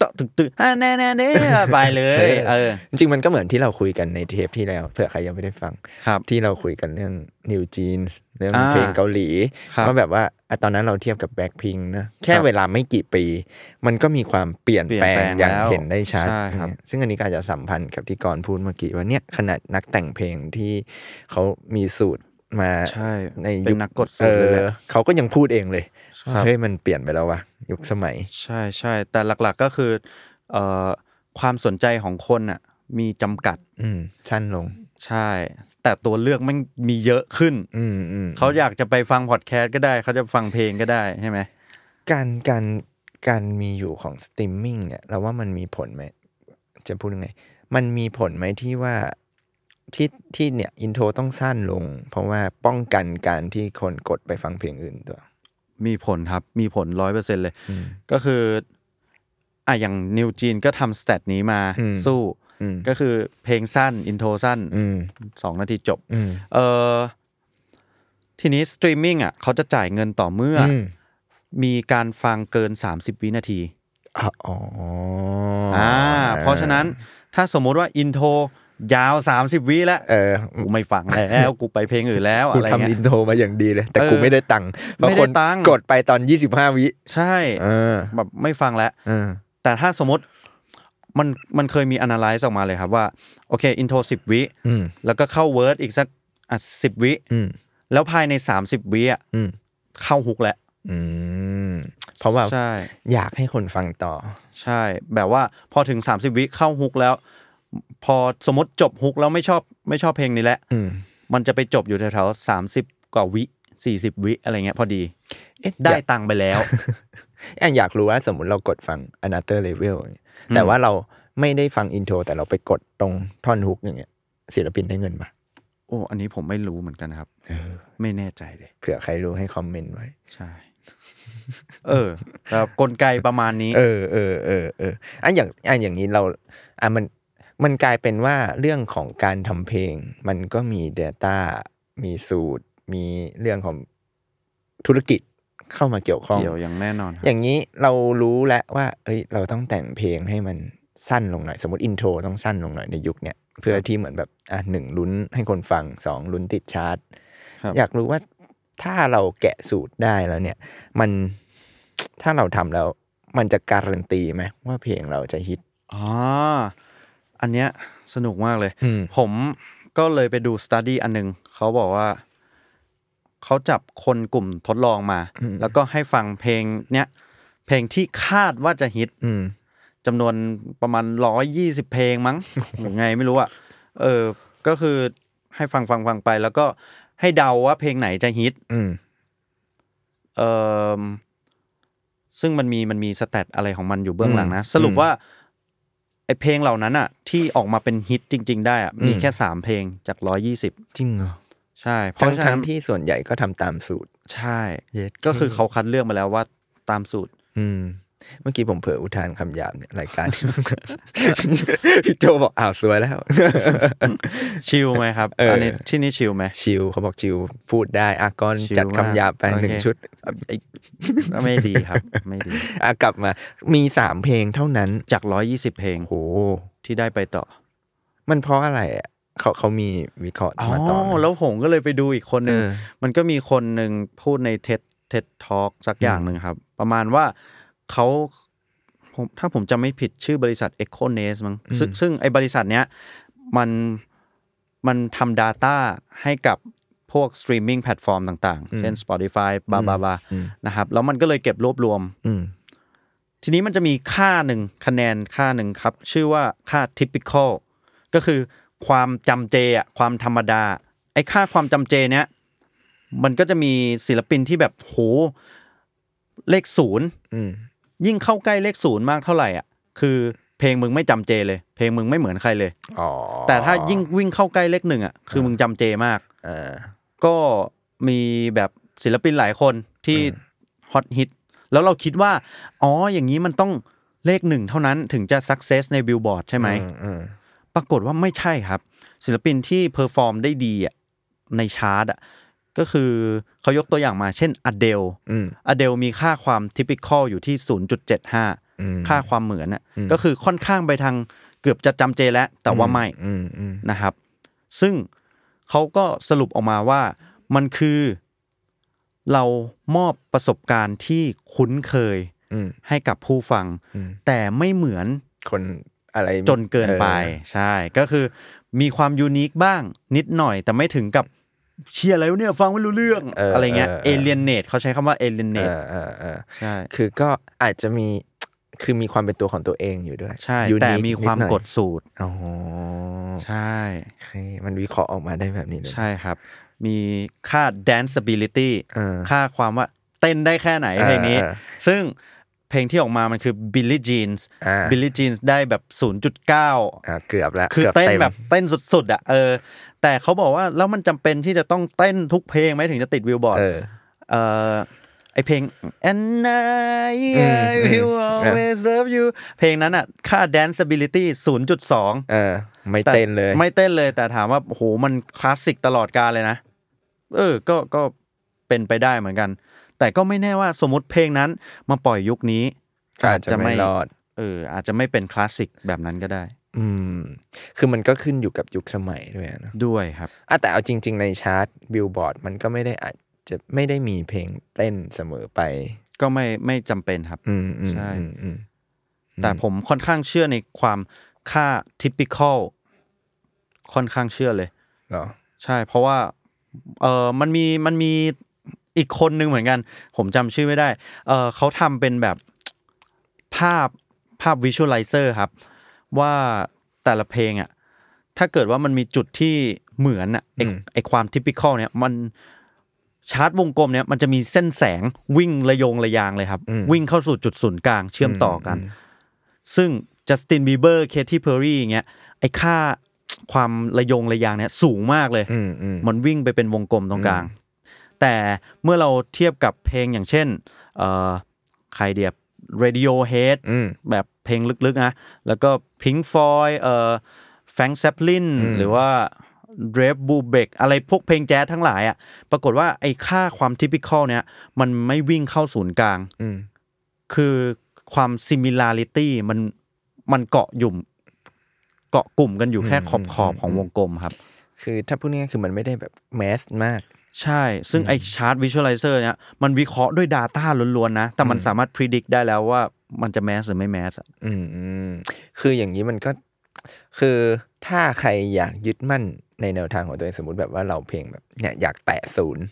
ตึกตะตึกตึกอ่าแน่แน่แน่ไปเลยเออจริงๆมันก็เหมือนที่เราคุยกันในเทปที่แล้วเผื่อใครยังไม่ได้ฟังครับที่เราคุยกันเรื่อง New Jeans เรื่องอ่าเพลงเกาหลีครับว่าแบบว่าอะตอนนั้นเราเทียบกับ Blackpink นะแค่ครับเวลาไม่กี่ปี มันก็มีความเปลี่ยนแปลงเปลี่ยนแปลงอย่างแล้วเห็นได้ชัดใช่ครับเนี่ยซึ่งอันนี้ก็อาจจะสัมพันธ์กับที่กรพูดเมื่อกี้ว่าเนี่ยขนาดนักแต่งเพลงที่เขามีสูตร มาใช่ในเป็นยุคนักกดสูตรเลยแหละออเขาก็ยังพูดเองเลยครับเฮ้ยมันเปลี่ยนไปแล้ววะยุคสมัย ใช่ใช่แต่หลักๆก็คือเอ่อความสนใจของคนอะมีจำกัด อืมสั้นลง ใช่ แต่ตัวเลือกมันมีเยอะขึ้น อืมอืมเขาอยากจะไปฟังพอดแคสต์ก็ได้ เขาจะฟังเพลงก็ได้ใช่ไหมการการการมีอยู่ของสตรีมมิ่งเนี่ยเราว่ามันมีผลไหมจะพูดยังไง มันมีผลไหมที่ว่า ที่ที่เนี่ย intro ต้องสั้นลง เพราะว่าป้องกันการที่คนกดไปฟังเพลงอื่นตัว มีผลครับ มีผลร้อยเปอร์เซ็นเลยอืมก็คืออะอย่าง NewJeans ก็ทำ stat นี้มาอืมสู้อืมก็คือเพลงสั้น intro สั้นอืมสองนาทีจบอืมเออทีนี้สตรีมมิ่งอะเขาจะจ่ายเงินต่อเมื่อออืมมีการฟังเกิน 30 วินาทีอ๋ออ๋ออ่าเพราะฉะนั้นถ้าสมมุติว่า intro ยาว 30 วิแล้วเออกูไม่ฟังแล้วกูไปเพลงอื่นแล้วกูอะไรทำเงี้ย introทรมาอย่างดีเลย แต่เออกูไม่ได้ตังค์ไม่ได้ตังค์ บางคนกดไปตอนยี่สิบห้าวิ ใช่เออแบบไม่ฟังแล้วเออแต่ถ้าสมมติมันมันเคยมี analyze ออกมาเลยครับว่า โอเค intro สิบวิอืมแล้วก็เข้าเวิร์ดอีกสักอะสิบวิอืมแล้วภายใน 30 วิอะอืมเข้า hook แล้วอืมเพราะว่าใช่อยากให้คนฟังต่อ ใช่ แบบว่าพอถึง 30 วิเข้า hook แล้ว พอสมมติจบ hook แล้วไม่ชอบไม่ชอบเพลงนี้แหละอืมมันจะไปจบอยู่แถวๆสามสิบกว่าวิสี่สิบวิอะไรเงี้ยพอดีเอ๊ะได้อยากตังค์ไปแล้วแอนอยากรู้ว่าสมมติเรากดฟัง another level อย่างเงี้ยแต่ว่าเราไม่ได้ฟังอินโทรแต่เราไปกดตรงท่อนฮุกอย่างเงี้ยศิลปินได้เงินปะโอ้อันนี้ผมไม่รู้เหมือนกันครับไม่แน่ใจเลยเผื่อใครรู้ให้คอมเมนต์ไว้ใช่เออแล้วกลไกประมาณนี้ เออเออเออเอออันอย่างอันอย่างนี้เราอะมัน มันกลายเป็นว่าเรื่องของการทำเพลง มันก็มี Data มีสูตร มีเรื่องของธุรกิจเข้ามาเกี่ยวข้อง เกี่ยวอย่างแน่นอนครับอย่างนี้เรารู้แล้วว่า เอ้ย เราต้องแต่งเพลงให้มันสั้นลงหน่อย สมมติอินโทรต้องสั้นลงหน่อยในยุคเนี้ยเพื่อที่เหมือนแบบอะหนึ่งลุ้นให้คนฟังสองลุ้นติดชาร์ตครับอยากรู้ว่าถ้าเราแกะสูตรได้แล้วเนี่ย มันถ้าเราทำแล้ว มันจะการันตีไหมว่าเพลงเราจะฮิต อ๋อ อันเนี้ยสนุกมากเลยอืมผมก็เลยไปดูสต u d ดี้อันหนึงเขาบอกว่าเขาจับคนกลุ่มทดลองมา แล้วก็ให้ฟังเพลงเนี้ยเพลงที่คาดว่าจะฮิตอืมจำนวนประมาณร้อยยี่สิบเพลงมั้งหรือไงไม่รู้อะเออ ก็คือให้ฟังฟังฟังไป แล้วก็ให้เดาว่าเพลงไหนจะฮิตอืมเออซึ่งมันมีมันมีสแตทอะไรของมันอยู่เบื้องหลังนะ สรุปว่า ไอเพลงเหล่านั้นอะที่ออกมาเป็นฮิตจริง ๆ ได้อะมีแค่สามเพลงจากร้อยี่สิบจริงเหรอใช่เพทั้ราะงฉะทั้นั้งนที่ส่วนใหญ่ก็ทำตามสูตร ใช่เย็ดก็คือเขาคัดเลือกมาแล้วว่าตามสูตร อืม เมื่อกี้ผมเผลออุทานคำหยาบเนี่ยรายการพี่โจบอกอ้าวสวยแล้ว ชิลไหมครับเอออัอันนี้ที่นี่ชิลไหมชิวเขาบอกชิวพูดได้อากรชิลจัดคำหยาบไปมากหนึ่งโอเคชุดไอ้ไม่ดีครับ ไม่ดีอะกลับมา มีสามเพลงเท่านั้นจากร้อยี่สิบเพลงโหที่ได้ไปต่อ มันเพราะอะไรอะเขาเขามีวิเคราะห์อ๋อมาต่อไหมแล้วผมก็เลยไปดูอีกคนหนึ่งเออมันก็มีคนหนึ่งพูดในเท็ดเท็ดทอ k สักอย่างหนึ่งครับ ประมาณว่า เขาผมถ้าผมจำไม่ผิดชื่อบริษัท Echo Nest มั้งซึ่งซึ่งไอ้บริษัทเนี้ยมันมันทำ Data ให้กับพวกสตรีมมิ่งแพลตฟอร์มต่างๆ เช่น Spotify บาบาบานะครับ แล้วมันก็เลยเก็บรวบรวมอืมทีนี้มันจะมีค่าหนึ่งคะแนนค่าหนึ่งครับ ชื่อว่าค่า typical ก็คือความจำเจอะความธรรมดา ไอ้ค่าความจำเจเนี้ยมันก็จะมีศิลปินที่แบบโหเลขศูนย์อืม ยิ่งเข้าใกล้เลขศูนย์มากเท่าไหร่อะคือเพลงมึงไม่จำเจเลย เพลงมึงไม่เหมือนใครเลยอ๋อแต่ถ้ายิ่งวิ่งเข้าใกล้เลขหนึ่งอะคือมึงจำเจมากอ่าก็มีแบบศิลปินหลายคนที่ฮอตฮิตแล้วเราคิดว่า อ๋ออย่างนี้มันต้องเลขหนึ่งเท่านั้นถึงจะ success ในบิลบอร์ดใช่ไหมอือืมปรากฏว่าไม่ใช่ครับ ศิลปินที่ perform ได้ดีอะในชาร์ตอะ ก็คือเขายกตัวอย่างมาเช่นอเดลอืมอเดลมีค่าความทิปิคอลอยู่ที่ 0.75อืมค่าความเหมือนอะก็คือค่อนข้างไปทางเกือบจะจำเจแล้ว แต่ว่าไม่อืมอืมนะครับ ซึ่งเขาก็สรุปออกมาว่ามันคือเรามอบประสบการณ์ที่คุ้นเคยอืมให้กับผู้ฟังอืมแต่ไม่เหมือนคนอะไรจนเกินไปออใช่ ก็คือมีความยูนิคบ้างนิดหน่อย แต่ไม่ถึงกับ เชียร์อะไรวะเนี่ยฟังไม่รู้เรื่องเออออะไรเงี้ยเออเอเออ เลียนเนตเขาใช้คำว่าเอเลียนเนเอตอเออเออใช่ คือก็อาจจะมีคือมีความเป็นตัวของตัวเองอยู่ด้วย ใช่ unique แต่มีความนิหน่อยกดสูตร อ๋อใช่ โอเคมันวิเคราะห์ออกมาได้แบบนี้เลย ใช่ครับ มีค่า danceability เออค่าความว่าเต้นได้แค่ไหนเพลงนี้ เออซึ่ง เพลงที่ออกมามันคือ Billie Jeans อ่า Billie Jeans ได้แบบ 0.9อ่าเกือบแล้วคือกือบเต้นมแบบเต้นสุดๆอะเออแต่เขาบอกว่าแล้วมันจำเป็นที่จะต้องเต้นทุกเพลงไหมถึงจะติดวิวบอร์ดเออเออไอเพลง and I อืม I will อืม always love you เพลงนั้นอะค่า danceability 0.2เออไม่แต่เต้นเลย ไม่เต้นเลยแต่ถามว่าโอ้โหมันคลาสสิกตลอดกาลเลยนะ เออ ก็ก็เป็นไปได้เหมือนกัน แต่ก็ไม่แน่ว่าสมมติเพลงนั้นมาปล่อยยุคนี้ อาจจะไม่รอดเอออาจจะไม่เป็นคลาสสิกแบบนั้นก็ได้ อืม คือมันก็ขึ้นอยู่กับยุคสมัยด้วยนะด้วยครับอะแต่เอาจริง ๆ ในชาร์ตบิลบอร์ดมันก็ไม่ได้อาจจะไม่ได้มีเพลงเต้นเสมอไป ก็ไม่ไม่จำเป็นครับ อืมอืมใช่อืมอืมแต่ผมค่อนข้างเชื่อในความค่า typical ค่อนข้างเชื่อเลยเหรอใช่ เพราะว่า เออมันมีมันมี อีกคนนึงเหมือนกัน ผมจำชื่อไม่ได้เออเขาทำเป็นแบบภาพภาพ visualizer ครับ ว่าแต่ละเพลงอะถ้าเกิดว่ามันมีจุดที่เหมือนอะไอไอความ typical เนี่ยมันชาร์ตวงกลมเนี่ยมันจะมีเส้นแสงวิ่งระโยงระยางเลยครับ วิ่งเข้าสู่จุดศูนย์กลางเชื่อมต่อกัน ซึ่ง Justin Bieber Katy Perry อย่างเงี้ยไอค่าความระโยงระยางเนี่ยสูงมากเลยอืมอืมมันวิ่งไปเป็นวงกลมตรงกลาง แต่เมื่อเราเทียบกับเพลงอย่างเช่นเอ่อใครเดียบ Radiohead อืมแบบเพลงลึกๆนะแล้วก็ Pink Floyd เอ่อ Frank Zappa หรือว่า Dave Brubeck อะไรพวกเพลงแจ๊สทั้งหลายอะปรากฏว่าไอ้ค่าความ typical เนี่ยมันไม่วิ่งเข้าศูนย์กลางอืมคือความ similarity มันมันเกาะหยุ่มเกาะกลุ่มกันอยู่แค่ขอบขอบๆของวงกลมครับ คือถ้าพูดง่ายๆคือมันไม่ได้แบบแมสมาก ใช่ ซึ่งไอชาร์ตวิชวลไลเซอร์เนี่ยมันวิเคราะห์ด้วย Data ล้วนๆนะ แต่มันสามารถพิจิตรได้แล้วว่ามันจะแมสหรือไม่แมสอะอืมอืมคืออย่างนี้มันก็คือถ้าใครอยากยึดมั่นในแนวทางของตัวเองสมมติแบบว่าเราเพลงแบบเนี่ยอยากแตะศูนย์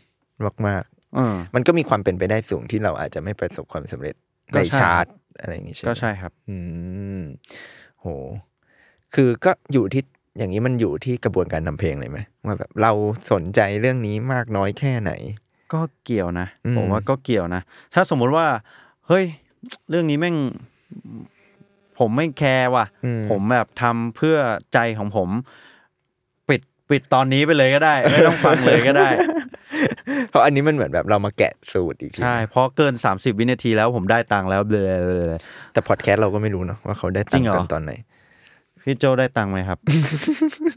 มากเออๆมันก็มีความเป็นไปได้สูงที่เราอาจจะไม่ประสบความสำเร็จก็ในใช่ชาร์ตอะไรอย่างงี้ใช่ไหมก็ใช่ครับ อืมโห คือก็อยู่ที่ อย่างนี้มันอยู่ที่กระบวนการทำเพลงเลยไหมว่าแบบเราสนใจเรื่องนี้มากน้อยแค่ไหน ก็เกี่ยวนะอืมผมว่าก็เกี่ยวนะ ถ้าสมมุติว่า เฮ้ย เรื่องนี้แม่ง ผมไม่แคร์ว่ะอืมผมแบบทำเพื่อใจของผม ปิดปิดตอนนี้ไปเลยก็ได้ ไม่ต้องฟังเลยก็ได้ เพราะอันนี้มันเหมือนแบบเรามาแกะสูตรอีกทีใช่เพราะเกิน 30 วินาทีแล้วผมได้ตังค์แล้วเบลอแต่พอดแคสต์เราก็ไม่รู้เนาะว่าเขาได้จริตังงเหรค์อกันตอนไหน พี่โจได้ตังค์ไหมครับ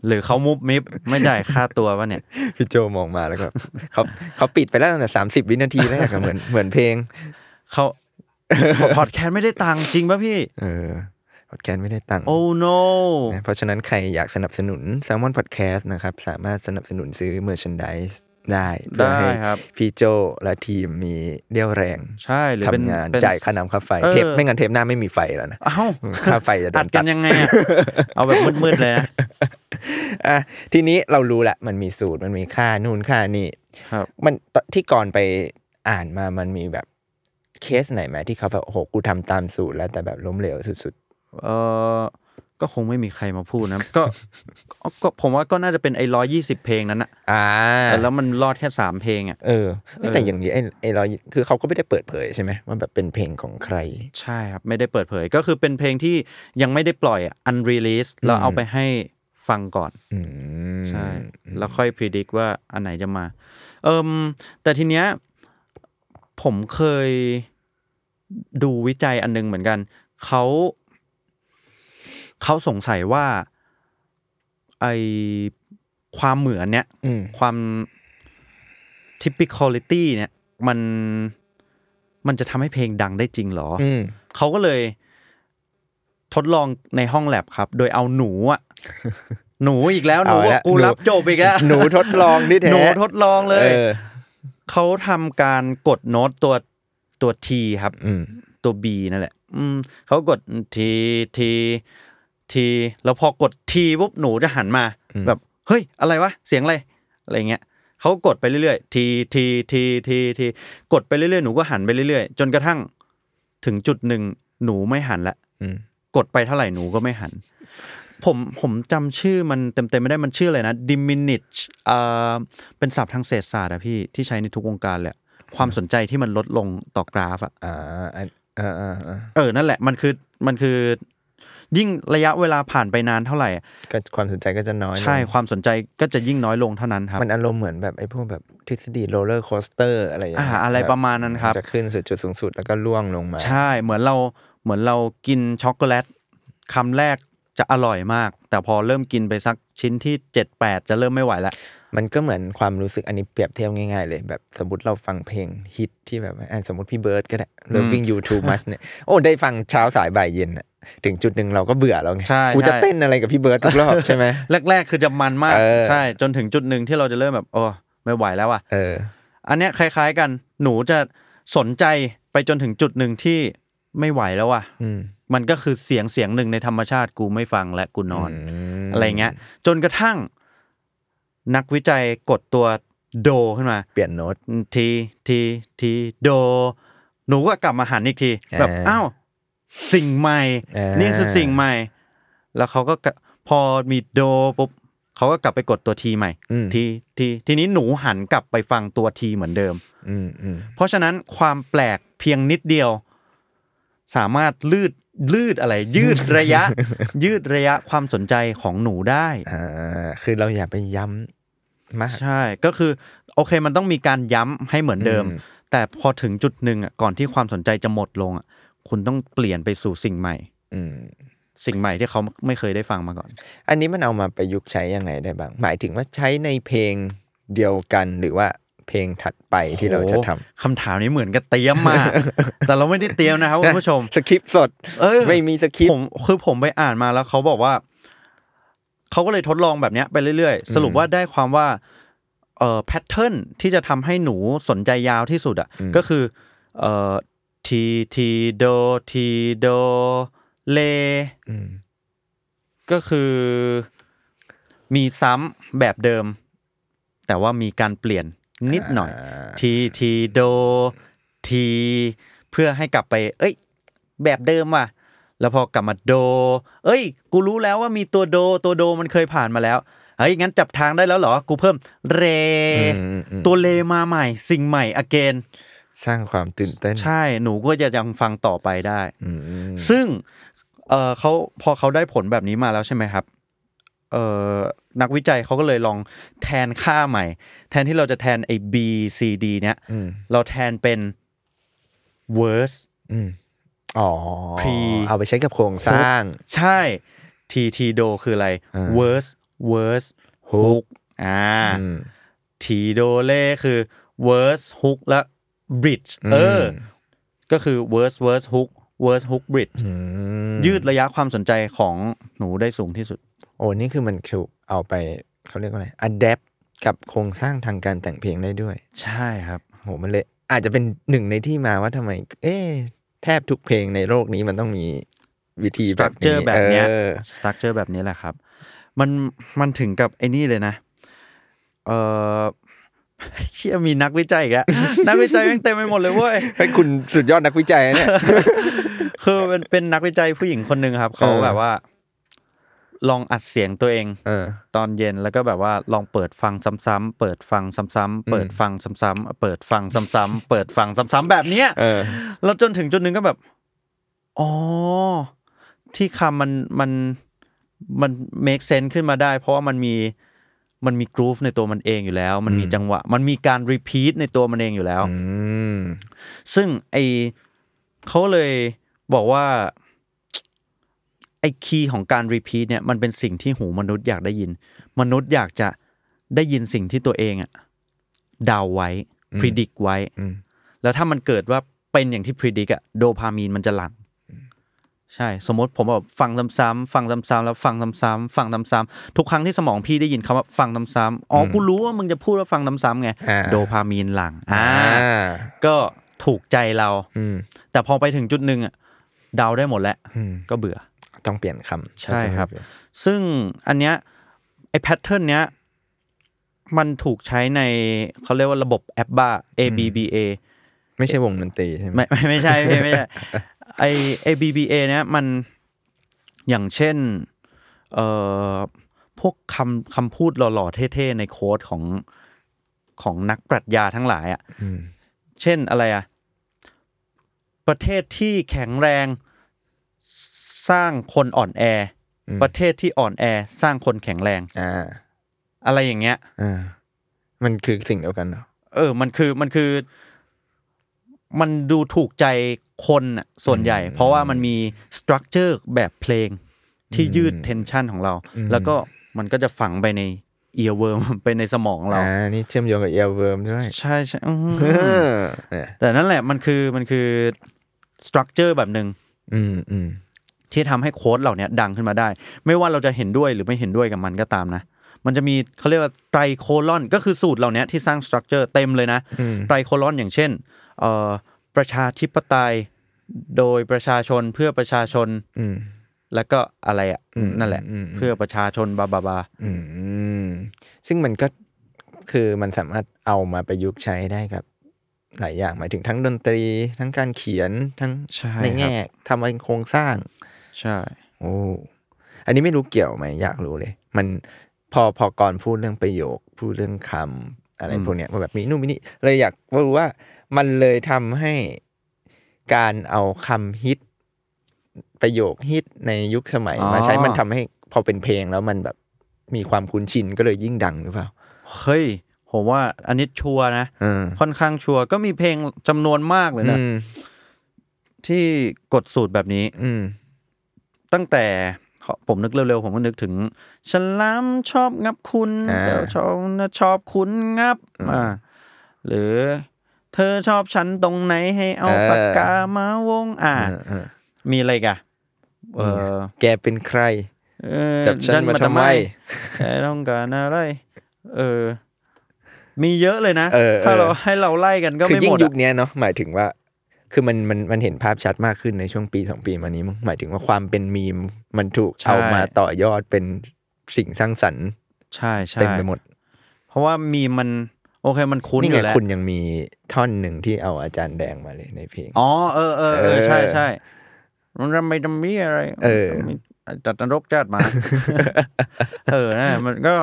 หรือเขามุบมิบไม่จ่ายค่าตัววะเนี่ย พี่โจมองมาแล้วก็เขาเขาปิดไปแล้วตั้งแต่สามสิบวินาทีแรกอะเหมือนเหมือนเพลงเขาพอดแคสต์ไม่ได้ตังค์จริงป่ะพี่ เออพอดแคสต์ไม่ได้ตังค์โอ้ no นะเพราะฉะนั้นใครอยากสนับสนุน s ซ l m o n Podcast นะครับ สามารถสนับสนุนซื้อ merchandise ได้เพื่อได้ให้ครับพี่โจและทีมมีเรี่ยวแรงใช่หรือเป็นทำงานเป็นจ่ายค่าน้ำค่าไฟเออเทปไม่งั้นเทปหน้าไม่มีไฟแล้วนะเอ้าค่าไฟจะโดอัดนกัตันดยังไงอะเอาแบบมืดๆเลยนะอะทีนี้เรารู้แหละมันมีสูตรมันมีค่านู่นค่านี่ครับ มันที่ก่อนไปอ่านมามันมีแบบเคสไหนไหมที่เขาแบบโอ้โหกูทำตามสูตรแล้วแต่แบบล้มเหลวสุดเออ ก็คงไม่มีใครมาพูดนะก็ก็ก็ผมว่าก็น่าจะเป็นไอ้ร้อยยี่สิบเพลงนั้นอะๆอ่าแต่แล้วมันรอดแค่สามเพลงอะเออเอ้ยแต่อย่างนี้ไอ้ไอ้เราคือเขาก็ไม่ได้เปิดเผยใช่ไหมว่าแบบเป็นเพลงของใคร ใช่ครับ ไม่ได้เปิดเผยก็คือเป็นเพลงที่ยังไม่ได้ปล่อยอะ unrelease เราเอาไปให้ฟังก่อนอืมใช่ แล้วค่อยพิจิกว่าอันไหนจะมา เอิมแต่ทีเนี้ยผมเคยดูวิจัยอันนึงเหมือนกันเขา เขาสงสัยว่าไอความเหมือนเนี้ยอืมความ typicality เนี่ยมันมันจะทำให้เพลงดังได้จริงเหรอออืมเขาก็เลย ทดลองในห้องแลบครับ โดยเอาหนูอะหนูอีกแล้วหนูเอาว่าละกูหนูรับจบอีกแล้วหนูทดลองดิแท้หนูทดลองเลยเออเขาทำการกดโน้ตตัวตัวทีครับอืมตัว B นั่นแหละ อืมเขากดทีที ที แล้วพอกดทีปุ๊บหนูจะหันมาอืมแบบ เฮ้ย อะไรวะ เสียงอะไร อะไรเงี้ยเขากดไปเรื่อยๆ ทีทีทีทีทีกดไปเรื่อยๆ หนูก็หันไปเรื่อยๆ จนกระทั่ง ถึงจุดหนึ่งหนูไม่หันละอืมกดไปเท่าไหร่หนูก็ไม่หัน ผมผมจำชื่อมันเต็มๆไม่ได้มันชื่ออะไรนะ diminish เอ่อเป็นศัพท์ทางเศรษฐศาสตร์อะพี่ที่ใช้ในทุกวงการเลยอะความสนใจที่มันลดลงต่อกราฟอะอ่าอันอ่าอ่าอ่าเออนั่นแหละมันคือมันคือ ยิ่งระยะเวลาผ่านไปนานเท่าไหร่ก็ความสนใจก็จะน้อยลงใช่ความสนใจก็จะยิ่งน้อยลงเท่านั้นครับ มันอารมณ์เหมือนแบบไอ้พวกแบบทฤษฎี roller coaster อะไรอย่างเงี้ยอ่าอะไรประมาณนั้นครับ จะขึ้นสุดจุดสูงสุดแล้วก็ร่วงลงมา ใช่เหมือนเราเหมือนเรากินช็อกโกแลตคำแรกจะอร่อยมาก แต่พอเริ่มกินไปสักชิ้นที่เจ็ดแปดจะเริ่มไม่ไหวแล้วมันก็เหมือนความรู้สึกอันนี้เปรียบเทียบง่ายๆเลย แบบสมมติเราฟังเพลงฮิตที่แบบว่าอะสมมติพี่เบิร์ดก็ได้ Loving You Too Much เนี่ยโอ้ได้ฟังเช้าสายบ่ายเย็นอะ ถึงจุดหนึ่งเราก็เบื่อแล้วไงใช่กูจะใช่เต้นอะไรกับพี่เบิร์ดทุกรอบใช่ไหมแรก ๆ คือจะมันมากเออใช่ จนถึงจุดหนึ่งที่เราจะเริ่มแบบโอ้ไม่ไหวแล้วอะ เออ อันเนี้ยคล้าย ๆกัน หนูจะสนใจไปจนถึงจุดหนึ่งที่ไม่ไหวแล้วอะอืมมันก็คือเสียงเสียงหนึ่งในธรรมชาติกูไม่ฟังและกูนอนมอะไรเงี้ย จนกระทั่ง นักวิจัยกดตัวโดขึ้นมา เปลี่ยนโน้ตทีทีทีโด หนูก็กลับมาหันอีกทีแบบอ่าอ้าว สิ่งใหม่อ่านี่นี่คือสิ่งใหม่ แล้วเขาก็กะพอมีโดปุ๊บเขาก็กลับไปกดตัวทีใหม่อืมทีทีทีนี้หนูหันกลับไปฟังตัวทีเหมือนเดิมอืมอืมเพราะฉะนั้นความแปลกเพียงนิดเดียว สามารถลืดลืดอะไร ยืดระยะ ยืดระยะความสนใจของหนูได้อ่าคือเราอย่าไปย้ำมากใช่ก็คือ โอเคมันต้องมีการย้ำให้เหมือนเดิมอืมแต่พอถึงจุดหนึ่งอะก่อนที่ความสนใจจะหมดลงอะ คุณต้องเปลี่ยนไปสู่สิ่งใหม่ อืม สิ่งใหม่ที่เขาไม่เคยได้ฟังมาก่อน อันนี้มันเอามาประยุกต์ใช้ยังไงได้บ้าง หมายถึงว่าใช้ในเพลงเดียวกันหรือว่าเพลงถัดไปที่เราจะทำโอ้คำถามนี้เหมือนกับเตรียมมาแต่เราไม่ได้เตรียมนะครับคุณผู้ชมสคริปต์สด เออไม่มีสคริปผต์มคือผมไปอ่านมาแล้วเขาบอกว่าเขาก็เลยทดลองแบบเนี้ยไปเรื่อยๆ สรุปว่าได้ความว่าเอ่อแพทเทิร์นที่จะทำให้หนูสนใจยาวที่สุดอะก็คือเอ่อ ทีทีโดทีโดเลอืมก็คือมีซ้ำแบบเดิม แต่ว่ามีการเปลี่ยนนิดหน่อย ทีทีโดที เพื่อให้กลับไป เอ้ย แบบเดิมว่ะ แล้วพอกลับมาโด เอ้ย กูรู้แล้วว่ามีตัวโด ตัวโดมันเคยผ่านมาแล้วเฮ้ยงั้นจับทางได้แล้วเหรอ กูเพิ่มเรอืมอืมตัวเลมาใหม่ สิ่งใหม่อเกน สร้างความตื่นเต้น ใช่หนูก็จะยังฟังต่อไปได้ อืมซึ่งเออเขาพอเขาได้ผลแบบนี้มาแล้วใช่ไหมครับเออนักวิจัยเขาก็เลยลองแทนค่าใหม่ แทนที่เราจะแทนไอ้ B C D เนี้ยอืมเราแทนเป็น verse อืมอ๋อ Pre- เอาไปใช้กับโครงสร้าง ใช่ T T do คืออะไร อ่า verse verse hook อ่า อืม T do เลคือ verse hook และ bridge อืมเออ ก็คือ verse verse hook verse hook bridge อืมยืดระยะความสนใจของหนูได้สูงที่สุด โอ้นี่คือมันถูกเอาไปเขาเรียกว่าอะไร adapt กับโครงสร้างทางการแต่งเพลงได้ด้วย ใช่ครับโหมันเลยอาจจะเป็นหนึ่งในที่มาว่าทำไม เอ๊ะแทบทุกเพลงในโลกนี้มันต้องมีวิธีสแบตรับคเจอนี้ร์แบบเนี้ยออสตรัคเจอร์แบบนี้แหละครับ มันมันถึงกับไอ้นี่เลยนะ เออ เชี่ยมีนักวิจัยอีกแล้วนักวิจัยแม่งเต็มไปหมดเลยเว้ยให้คุณสุดยอดนักวิจัยนะเนี่ยคือเป็นเป็นนักวิจัยผู้หญิงคนหนึ่งครับเขาเออแบบว่า ลองอัดเสียงตัวเองเออ ตอนเย็นแล้วก็แบบว่าลองเปิดฟังซ้ำๆเปิดฟังซ้ำๆเปิดฟังซ้ำๆเปิดฟังซ้ำๆเปิดฟังซ้ำๆแบบเนี้ยเออ แล้วจนถึงจุดหนึ่งก็แบบอ๋อที่คำมันมันมัน make sense ขึ้นมาได้ เพราะว่ามันมี มันมี groove ในตัวมันเองอยู่แล้ว มันมีจังหวะ มันมีการ repeat ในตัวมันเองอยู่แล้วอืมซึ่งไอเขาเลยบอกว่าไอคีย์ของการ repeat เนี่ยมันเป็นสิ่งที่หูมนุษย์อยากได้ยิน มนุษย์อยากจะได้ยินสิ่งที่ตัวเองอะเดาไว้ predict ไว้อืมแล้วถ้ามันเกิดว่าเป็นอย่างที่ predict อะโดพามีนมันจะหลั่ง ใช่ สมมติผมแบบฟังซ้ำๆฟังซ้ำๆแล้วฟังซ้ำๆฟังซ้ำๆทุกครั้งที่สมองพี่ได้ยินคำว่าฟังซ้ำๆอ๋อกูรู้ว่ามึงจะพูดว่าฟังซ้ำๆไงอ่าโดพามีนหลั่งอ่าอ่าก็ถูกใจเราอืมแต่พอไปถึงจุดหนึ่งอะเดาได้หมดแล้วอืมก็เบื่อ ต้องเปลี่ยนคำใช่ครับ ซึ่งอันเนี้ยไอ้แพทเทิร์นเนี้ยมันถูกใช้ในเขาเรียกว่าระบบแอปบ้า ABBA ไม่ใช่วงดนตรีใช่ไหมไม่ไม่ไม่ใช่ ไม่ไม่ใช่ไอ ABBA เนี้ยมันอย่างเช่นเอ่อพวกคำคำพูดหล่อๆเท่ๆในโค้ดของของนักปรัชญาทั้งหลายอะอืมเช่นอะไรอะประเทศที่แข็งแรงสร้างคนอ่อนแออประเทศที่อ่อนแอสร้างคนแข็งแรงอ่าอะไรอย่างเงี้ยอ่ามันคือสิ่งเดียวกันเหรอเออ มันคือมันคือ มันดูถูกใจคนน่ะส่วนใหญ่ เพราะว่ามันมี structure แบบเพลงที่ยืด tension ของเรา แล้วก็มันก็จะฝังไปใน earworm ไปในสมองเราอ่านี่เชื่อมโยงกับ earworm ด้วยใช่ใช่อื้อหือเออเนี่ยแต่นั่นแหละมันคือมันคือ structure แบบหนึ่งอืมอืมที่ทำให้ quote เหล่านี้ดังขึ้นมาได้ ไม่ว่าเราจะเห็นด้วยหรือไม่เห็นด้วยกับมันก็ตามนะมันจะมีเขาเรียกว่า tricolon ก็คือสูตรเหล่านี้ที่สร้าง structure เต็มเลยนะไตรโคลอนอย่างเช่นเอ่อ ประชาธิปไตยโดยประชาชนเพื่อประชาชน อืมแล้วก็อะไรอะอืมนั่นแหละอืมอืมเพื่อประชาชนบาบาบาอืมซึ่งมันก็คือมันสามารถเอามาประยุกต์ใช้ได้กับ หลายอย่างหมายถึงทั้งดนตรี ทั้งการเขียนทั้งใช่ในแง่ทำเป็นโครงสร้าง ใช่ โอ้อันนี้ไม่รู้เกี่ยวไหมอยากรู้เลย มันพอพอก่อนพูดเรื่องประโยค พูดเรื่องคำอะไรพวกเนี้ยว่าแบบมีนู่นมีนี่เลยอยากรู้ว่า มันเลยทำให้การเอาคำฮิตประโยคฮิตในยุคสมัยมาใช้มันทำให้พอเป็นเพลงแล้วมันแบบมีความคุ้นชินก็เลยยิ่งดังหรือเปล่า เฮ้ย ผมว่าอันนี้ชัวร์นะเออค่อนข้างชัวร์ก็มีเพลงจำนวนมากเลยนะอืมที่กดสูตรแบบนี้อืมตั้งแต่ผมนึกเร็วๆ ผมก็นึกถึงฉลามชอบงับคุณอ่าเดี๋ยวชอบนะชอบคุณงับ อ่า หรือ เธอชอบฉันตรงไหนให้เอาปากกามาวง อ่าเออเออมีอะไรอีกอะเออ แกเป็นใครเออจับฉันมาทำไมแกต้องการอะไรเออ มีเยอะเลยนะเออเออถ้าเราให้เราไล่กันก็คือไม่ยิ่หงมดยุอะคเนี้ยเนาะหมายถึงว่า คือมันมันมันเห็นภาพชัดมากขึ้นในช่วงปีสองปีมานี้มั้งหมายถึงว่าความเป็นมีมมันถูกเอามาต่อยอดเป็นสิ่งสร้างสรรค์ ใช่ใช่เต็มไปหมด เพราะว่ามีมัน โอเคมันคุ้นนี่อไงยู่แล้วคุณยังมีท่อนหนึ่งที่เอาอาจารย์แดงมาเลยในเพลง อ๋อเออเออเอเอออใช่ใช่มันทำไมทำมีอะไรเออ มีจัดนรกจัดมา เออนะมันก็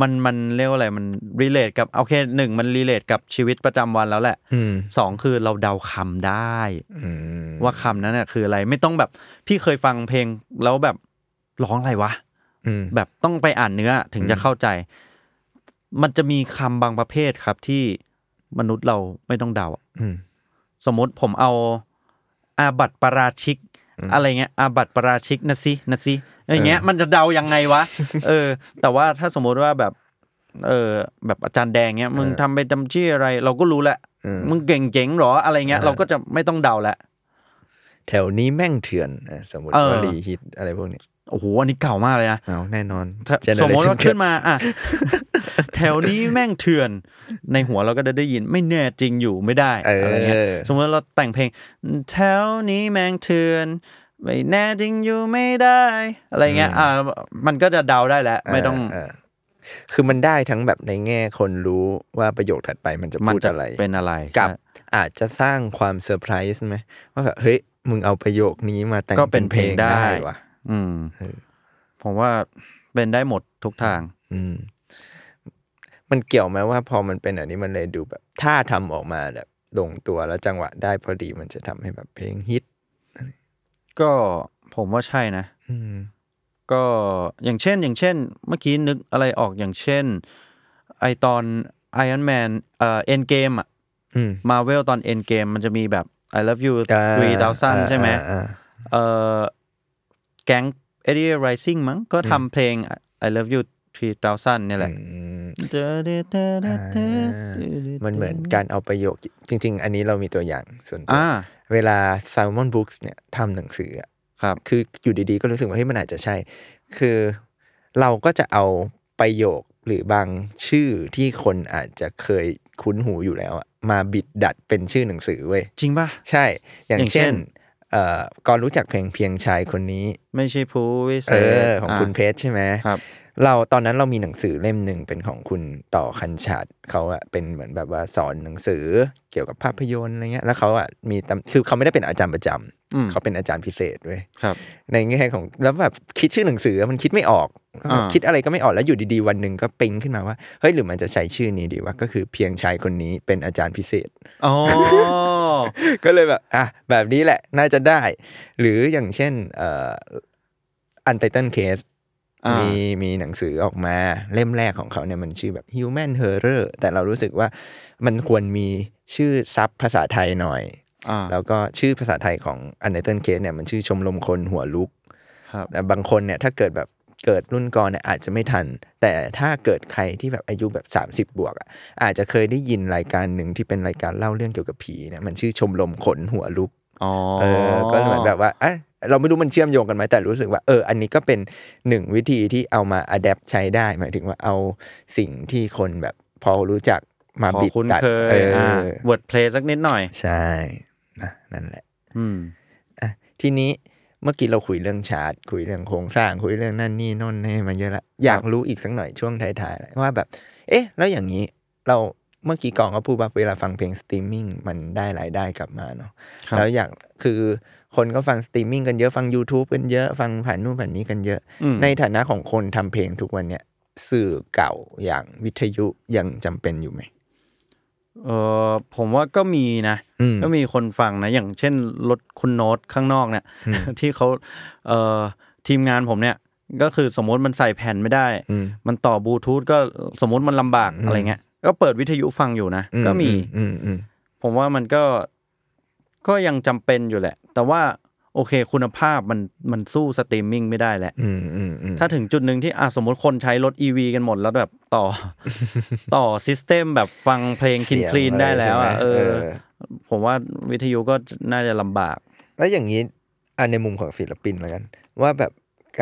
มันมันเรียกว่าอะไรมันรีเลทกับโอเคหนึ่งมันรีเลทกับชีวิตประจำวันแล้วแหละอืมสองคือเราเดาคำได้ อืมว่าคำนั้นน่ะคืออะไรไม่ต้องแบบพี่เคยฟังเพลงแล้วแบบร้องอะไรวะ อืม แบบต้องไปอ่านเนื้อถึงจะเข้าใจ มันจะมีคำบางประเภทครับที่มนุษย์เราไม่ต้องเดาอะอืมสมมติผมเอาอาบัติปาราชิก อะไรเงี้ยอาบัติปาราชิกนะสินะสิอย่างเงี้ย มันจะเดายังไงวะ เออ แต่ว่าถ้าสมมติว่าแบบ เออ แบบอาจารย์แดงเงี้ย มึงทำไปจำชื่ออะไร เราก็รู้แหละเออมึงเก่งเจ๋งเหรออะไรเงี้ย เราก็จะไม่ต้องเดาแล้วแถวนี้แม่งเถื่อนอะสมมติเออวลีฮิตอะไรพวกนี้โอ้โห อันนี้เก่ามากเลยนะเอาแน่นอนถ้า Generation สมมติว่า Gap ขึ้นมา อะ แถวนี้แม่งเถื่อน ในหัวเราก็จะได้ยินไม่แน่จริงอยู่ไม่ได้เออออะไรเงี้ยสมมติเราแต่งเพลง แถวนี้แม่งเถื่อนไม่แน่จริงอยู่ไม่ได้ อะไรเงี้ยอะมันก็จะเดาได้แล้วไม่ต้องเคือมันได้ทั้งแบบในแง่คนรู้ว่าประโยคถัดไปมันจะมันพูดจะอะไรเป็นอะไรกับใช่อาจจะสร้างความเซอร์ไพรส์ไหมว่าแบบเฮ้ยมึงเอาประโยคนี้มาแต่งก็เป็นเพลงได้ว่ะ อืมผมว่าเป็นได้หมดทุกทาง อืม มันเกี่ยวไหมว่าพอมันเป็นอันนี้มันเลยดูแบบถ้าทำออกมาแบบลงตัวแล้วจังหวะได้พอดีมันจะทำให้แบบเพลงฮิตก็ผมว่าใช่นะ อืมก็อย่างเช่น อย่างเช่น เมื่อกี้นึกอะไรออกอย่างเช่น ไอตอน Iron Man เอ่อ End Game อะอืม Marvel ตอน End Game มันจะมีแบบ I love you อ่า3000 ใช่ไหมอ่าอ่าเอ่อแก๊ง Eddie Rising มั้งก็ทำเพลง I love you 3000เนี่ยแหละอืมมันเหมือนการเอาประโยคจริง ๆ อันนี้เรามีตัวอย่างส่วนตัวอ่าเวลา Salmon Books เนี่ยทำหนังสืออะครับ คืออยู่ดีๆ ก็รู้สึกว่าเฮ้ยมันอาจจะใช่ คือเราก็จะเอาประโยคหรือบางชื่อที่คนอาจจะเคยคุ้นหูอยู่แล้วอะมาบิดดัดเป็นชื่อหนังสือเว้ยจริงป่ะใช่ อย่างอย่างเช่เช่นนเอ่อก่อนรู้จักเพลงเพียงชายคนนี้ ไม่ใช่ผู้วิเศเอษอของคุณเพชรใช่ไหมครับ เราตอนนั้นเรามีหนังสือเล่มหนึ่งเป็นของคุณต่อคันฉาดเขาอะเป็นเหมือนแบบว่าสอนหนังสือเกี่ยวกับภาพยนตร์อะไรเงี้ยแล้วเขาอะมีตำคือเขาไม่ได้เป็นอาจารย์ประจำอืมเขาเป็นอาจารย์พิเศษเว้ยครับในแง่ของแล้วแบบคิดชื่อหนังสือมันคิดไม่ออกอ่าคิดอะไรก็ไม่ออกแล้วอยู่ดีๆวันหนึ่งก็ปิ๊งขึ้นมาว่าเฮ้ยหรือมันจะใช้ชื่อนี้ดีว่าก็คือเพียงชายคนนี้เป็นอาจารย์พิเศษอ๋อก็เลยแบบอะแบบนี้แหละน่าจะได้ หรืออย่างเช่นเอ่อ Untitled Case อ่า มีมีมีหนังสือออกมาเล่มแรกของเขาเนี่ยมันชื่อแบบ Human Horror แต่เรารู้สึกว่ามันควรมีชื่อ sub ภาษาไทยหน่อยอ่าแล้วก็ชื่อภาษาไทยของ Untitled Case เนี่ยมันชื่อชมรมคนหัวลุกครับแต่บางคนเนี่ยถ้าเกิดแบบเกิดรุ่นก่อนเนี่ยอาจจะไม่ทัน แต่ถ้าเกิดใครที่แบบอายุแบบ 30 บวกอะอาจจะเคยได้ยินรายการหนึ่งที่เป็นรายการเล่าเรื่องเกี่ยวกับผีเนี่ยมันชื่อชมรมขนหัวลุกอ๋อเออก็เหมือนแบบว่าเอะ เราไม่รู้มันเชื่อมโยงกันไหมแต่รู้สึกว่าเอออันนี้ก็เป็นหนึ่งวิธีที่เอามา adapt ใช้ได้ หมายถึงว่าเอาสิ่งที่คนแบบพอรู้จักมาพอบิดคุ้นตัดเคยเออ่า wordplay สักนิดหน่อย ใช่นะนั่นแหละ อืมอะทีนี้เมื่อกี้เราคุยเรื่องชาร์ตคุยเรื่องโครงสร้างคุยเรื่องนั่นนี่โน่นนี่มาเยอะละอยากรู้อีกสักหน่อยช่วงท้ายๆแล้วว่าแบบ เอ๊ะ แล้วอย่างนี้เราเมื่อกี้กองก็พูดว่าเวลาฟังเพลงสตรีมมิ่งมันได้รายได้กลับมาเนาะครับแล้วอยากคือ คนก็ฟังสตรีมมิ่งกันเยอะฟัง YouTube กันเยอะฟังผ่านนู่นผ่านนี้กันเยอะอืมในฐานะของคนทำเพลงทุกวันเนี่ยสื่อเก่าอย่างวิทยุยังจำเป็นอยู่ไหมเออผมว่าก็มีนะอืมก็มีคนฟังนะ อย่างเช่นรถคุณโน้ตข้างนอกเนี่ย ที่เขาเอ่อทีมงานผมเนี่ย ก็คือสมมติมันใส่แผ่นไม่ได้อืมมันต่อบลูทูธก็สมมติมันลำบากอะไรเงี้ย ก็เปิดวิทยุฟังอยู่นะ ก็มีอืมอืมผมว่ามันก็ ก็ยังจำเป็นอยู่แหละ แต่ว่าโอเค คุณภาพมันมันสู้สตรีมมิ่งไม่ได้แหละอืมอืมอืมถ้าถึงจุดหนึ่งที่อะสมมติคนใช้รถ E ีวีกันหมดแล้วแบบต่อ ต่อ system แบบฟังเพลง clean clean ได้แล้วอะใช่ไหมเออ ผมว่าวิทยุก็น่าจะลำบาก แล้วอย่างนี้อันในมุมของศิลปินแล้วกัน ว่าแบบ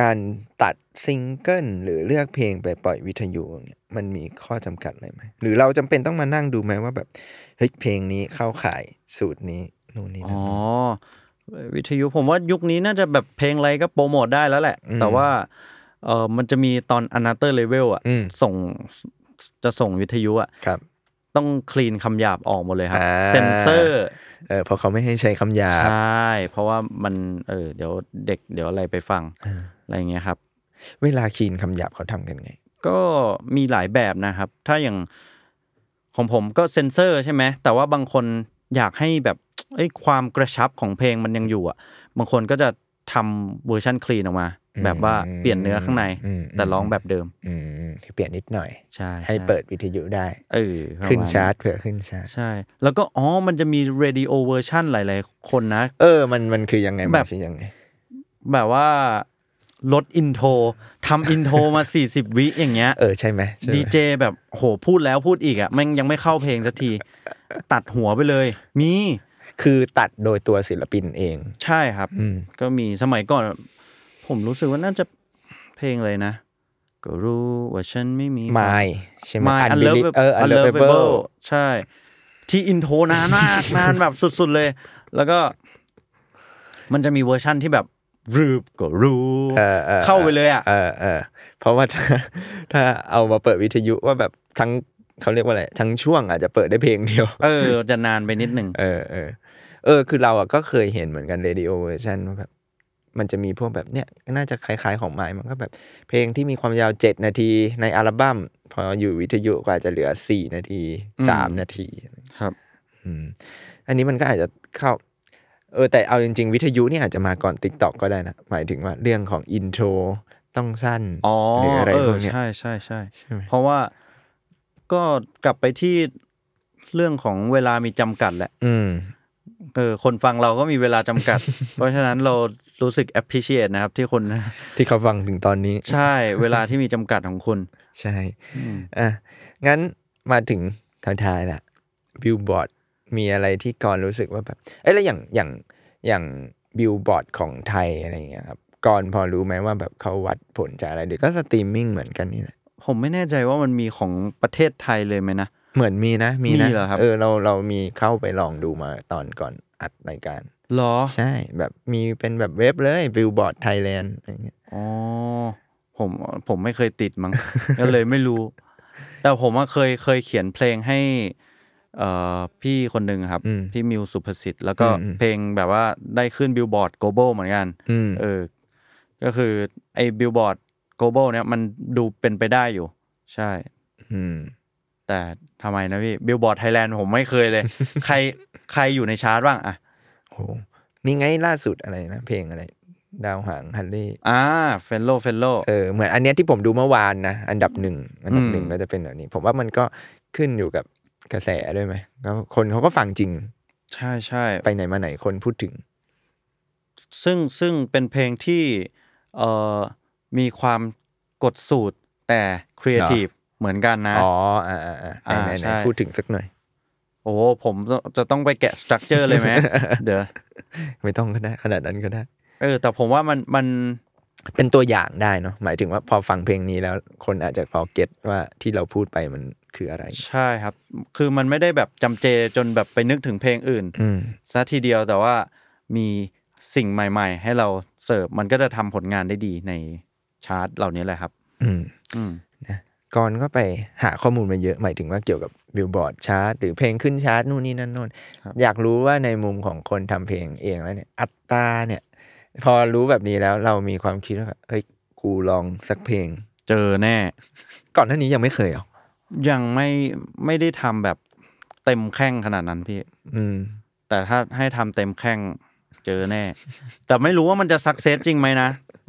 การตัดซิงเกิลหรือเลือกเพลงไปปล่อยวิทยุเนี่ยมันมีข้อจำกัดอะไรไหมหรือเราจำเป็นต้องมานั่งดูไหมว่าแบบเฮ้ยเพลงนี้เข้าข่ายสูตรนี้ นู่นนี่อ๋นั่อนวิทยุผมว่ายุคนี้น่าจะแบบเพลงอะไรก็โปรโมทได้แล้วแหละอืมแต่ว่าเออมันจะมีตอน another level อะอืมส่งจะส่งวิทยุอะครับ ต้องคลีนคำหยาบออกหมดเลยครับอ่าเซนเซอร์เออเพราะเขาไม่ให้ใช้คำหยาใชบ่เพราะว่ามันเออเดี๋ยวเด็กเดี๋ยวอะไรไปฟังอะไรอย่างเงี้ยครับ เวลาคีนคำหยาบเขาทำกันไง ก็มีหลายแบบนะครับ ถ้าอย่างของผมก็เซนเซอร์ใช่ไหมแต่ว่าบางคนอยากให้แบบ เอ้ยความกระชับของเพลงมันยังอยู่อะ บางคนก็จะทำเวอร์ชันคลีนออกมา แบบว่าเปลี่ยนเนื้อข้างในอืมแต่ร้องแบบเดิมอืมคือเปลี่ยนนิดหน่อยใช่ให้ช่เปิดวิทยุได้เออประมณขึ้นชาร์ตเผื่อขึ้นชาร์ตใช่ แล้วก็อ๋อมันจะมี radio version หลาย ๆ คนนะ เออมันมันคือยังไงมันแบบคือยังไง แบบว่าลด intro ทำ intro มา 40 วิอย่างเงี้ยเออใช่ไหมใช่ไหมดีเจแบบโหพูดแล้วพูดอีกอะแม่งยังไม่เข้าเพลงสักที ตัดหัวไปเลย มี คือตัดโดยตัวศิลปินเอง ใช่ครับ อืม ก็มีสมัยก่อน ผมรู้สึกว่าน่าจะเพลงอะไรนะ ก็รู้ว่าฉันไม่มี My ใช่ไหม Mild Unbelievable Unlovable เออ Unlovable ใช่ ที่ intro นานมาก นานแบบสุดๆเลย แล้วก็ มันจะมีเวอร์ชั่นที่แบบรูปก็รู้เออออเข้าไปเลยอะ เออเออเพราะว่าถ้าถ้าเอามาเปิดวิทยุว่าแบบทั้งเขาเรียกว่าอะไรทั้งช่วงอาจจะเปิดได้เพลงเดียว เออ จะนานไปนิดหนึ่ง เออเออ เออ คือเราอะก็เคยเห็นเหมือนกัน radio version ว่าแบบมันจะมีพวกแบบเนี้ยน่าจะคล้ายๆของไม้มันก็แบบ เพลงที่มีความยาวเจ็ดนาทีในอัลบั้มพออยู่วิทยุก็อาจจะเหลือสี่นาทีสามนาทีครับ อืม อันนี้มันก็อาจจะเข้า เออ แต่เอาจริง ๆ วิทยุนี่อาจจะมาก่อน TikTok ก็ได้นะ หมายถึงว่าเรื่องของ intro ต้องสั้นอ๋อหรืออะไรเออพวกเนี้ยใช่ใช่ใช่ใช่ไหมเพราะว่าก็กลับไปที่เรื่องของเวลามีจำกัดแหละ อืม เออคนฟังเราก็มีเวลาจำกัด เพราะฉะนั้นเรารู้สึก appreciate นะครับ ที่คนที่เขาฟังถึงตอนนี้ ใช่ เวลาที่มีจำกัดของคุณ ใช่อะงั้นมาถึงท้ายๆละบิลบอร์ดมีอะไรที่ก่อนรู้สึกว่าแบบเอ้ยแล้วอย่างอย่างอย่างบิลบอร์ดของไทยอะไรอย่างเงี้ยครับก่อนพอรู้ไหมว่าแบบเขาวัดผลจากอะไรหรือก็สตรีมมิ่งเหมือนกันนี่แหละผมไม่แน่ใจว่ามันมีของประเทศไทยเลยไหมนะ เหมือนมีนะ มีนะมีเหรอครับ เออเราเรามีเข้าไปลองดูมาตอนก่อนอัดรายการหรอ ใช่แบบมีเป็นแบบเว็บเลย Billboard Thailand อะไรเงี้ยอ๋อผมผมไม่เคยติดมั้งก็เลยไม่รู้ แต่ผมอะเคยเคยเขียนเพลงให้ เอ่อพี่คนหนึ่งครับอืมพี่มิวศุภศิษฏ์แล้วก็อืมอืมเพลงแบบว่าได้ขึ้นบิลบอร์ด global เหมือนกันอืมเออ ก็คือไอ้บิลบอร์ด global เนี่ยมันดูเป็นไปได้อยู่ ใช่ อืม แต่ทำไมนะพี่ Billboard Thailand ผมไม่เคยเลย ใครใครอยู่ในชาร์ตบ้างอะโหนี่ไงล่าสุดอะไรนะ เพลงอะไร ดาวหางฮัลเลย์อ่า fellow fellow เออเหมือนอันเนี้ยที่ผมดูเมื่อวานนะอันดับหนึ่งอันดับอืมหนึ่งก็จะเป็นแบบนี้ ผมว่ามันก็ขึ้นอยู่กับกระแสด้วยไหมแล้วคนเขาก็ฟังจริง ใช่ใช่ไปไหนมาไหนคนพูดถึง ซึ่งซึ่งเป็นเพลงที่เอ่อมีความกดสูตรแต่ครีเอทีฟ เหมือนกันนะ อ๋ออ่าอ่าอ่าไหนอ่าไหนไหนใช่พูดถึงสักหน่อย โอ้โหผมจะต้องไปแกะ structure เลยไหมเดี๋ยวไม่ต้องก็ได้ขนาดนั้นก็ได้ เออ แต่ผมว่ามันมันเป็นตัวอย่างได้เนาะหมายถึงว่าพอฟังเพลงนี้แล้วคนอาจจะพอ get ว่าที่เราพูดไปมันคืออะไร ใช่ครับ คือมันไม่ได้แบบจำเจจนแบบไปนึกถึงเพลงอื่นอืมซะทีเดียวแต่ว่ามีสิ่งใหม่ ๆ ให้เราเสิร์ฟมันก็จะทำผลงานได้ดีในชาร์ตเหล่านี้แหละครับ อืมอืม ก่อนก็ไปหาข้อมูลมาเยอะหมายถึงว่าเกี่ยวกับ Billboard Chart หรือเพลงขึ้นชาร์ตนู่นนี่นั่นโน่นครับอยากรู้ว่าในมุมของคนทำเพลงเองแล้วเนี่ย AUTTA เนี่ย พอรู้แบบนี้แล้วเรามีความคิดว่าแบบเฮ้ยกูลองสักเพลง เจอแน่ ก่อนหน้านี้ยังไม่เคยเหรอยังไม่ไม่ได้ทำแบบเต็มแข้งขนาดนั้นพี่ อืม แต่ถ้าให้ทำเต็มแข้งเจอแน่ แต่ไม่รู้ว่ามันจะสักเซสจริงไหมนะ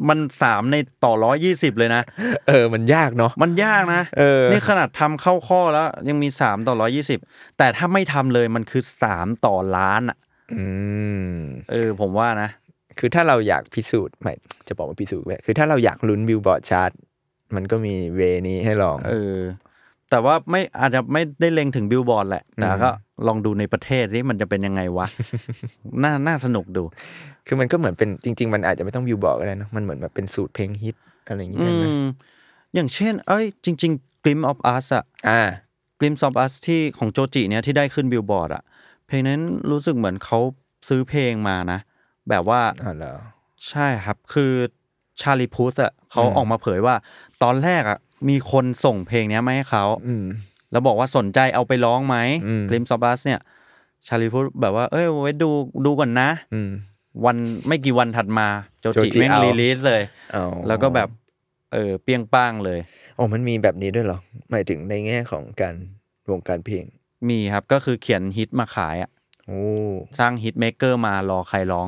มันสามในต่อร้อยยี่สิบเลยนะ เออ มันยากเนาะ มันยากนะ เออ นี่ขนาดทำเข้าข้อแล้ว ยังมีสามต่อร้อยี่สิบ แต่ถ้าไม่ทำเลยมันคือสามต่อล้านอะ อืม เออ ผมว่านะ คือถ้าเราอยากพิสูจน์ไม่จะบอกว่าพิสูจน์ไปคือถ้าเราอยากลุ้น Billboard Chart มันก็มี way นี้ให้ลอง เออ แต่ว่าไม่อาจจะไม่ได้เล็งถึงบิลบอร์ดแหละ แต่ก็ลองดูในประเทศนี่มันจะเป็นยังไงวะ น่า น่าสนุกดู คือมันก็เหมือนเป็นจริง ๆ มันอาจจะไม่ต้องบิลบอร์ดก็ได้เนอะมันเหมือนแบบเป็นสูตรเพลงฮิตอะไรอย่างงี้อืได้ไหมมอย่างเช่น เอ้ย จริง ๆ Glimpse of Us อะอ่า Glimpse of Us ที่ของโจจิเนี่ยที่ได้ขึ้นบิลบอร์ดอะเพลงนั้นรู้สึกเหมือนเขาซื้อเพลงมานะ แบบว่าอ๋อเหรอใช่ครับ คือชาลีพุสอะเขาอืมออกมาเผยว่า ตอนแรกอะมีคนส่งเพลงเนี้ยมาให้เขาอืม แล้วบอกว่าสนใจเอาไปร้องไหมอืมกลิมซอบัสเนี่ย ชาลีพุสแบบว่า เอ้ยไว้ดูดูก่อนนะอืมวันไม่กี่วันถัดมาโจโจจิจิแม่งเอารีลีสเลยอ๋อแล้วก็แบบเออเปรียงป้างเลยอ๋อมันมีแบบนี้ด้วยเหรอ หมายถึงในแง่ของการวงการเพลง มีครับก็คือเขียนฮิตมาขายอะโอ้สร้างฮิตเม k เกอร์มารอใครร้อง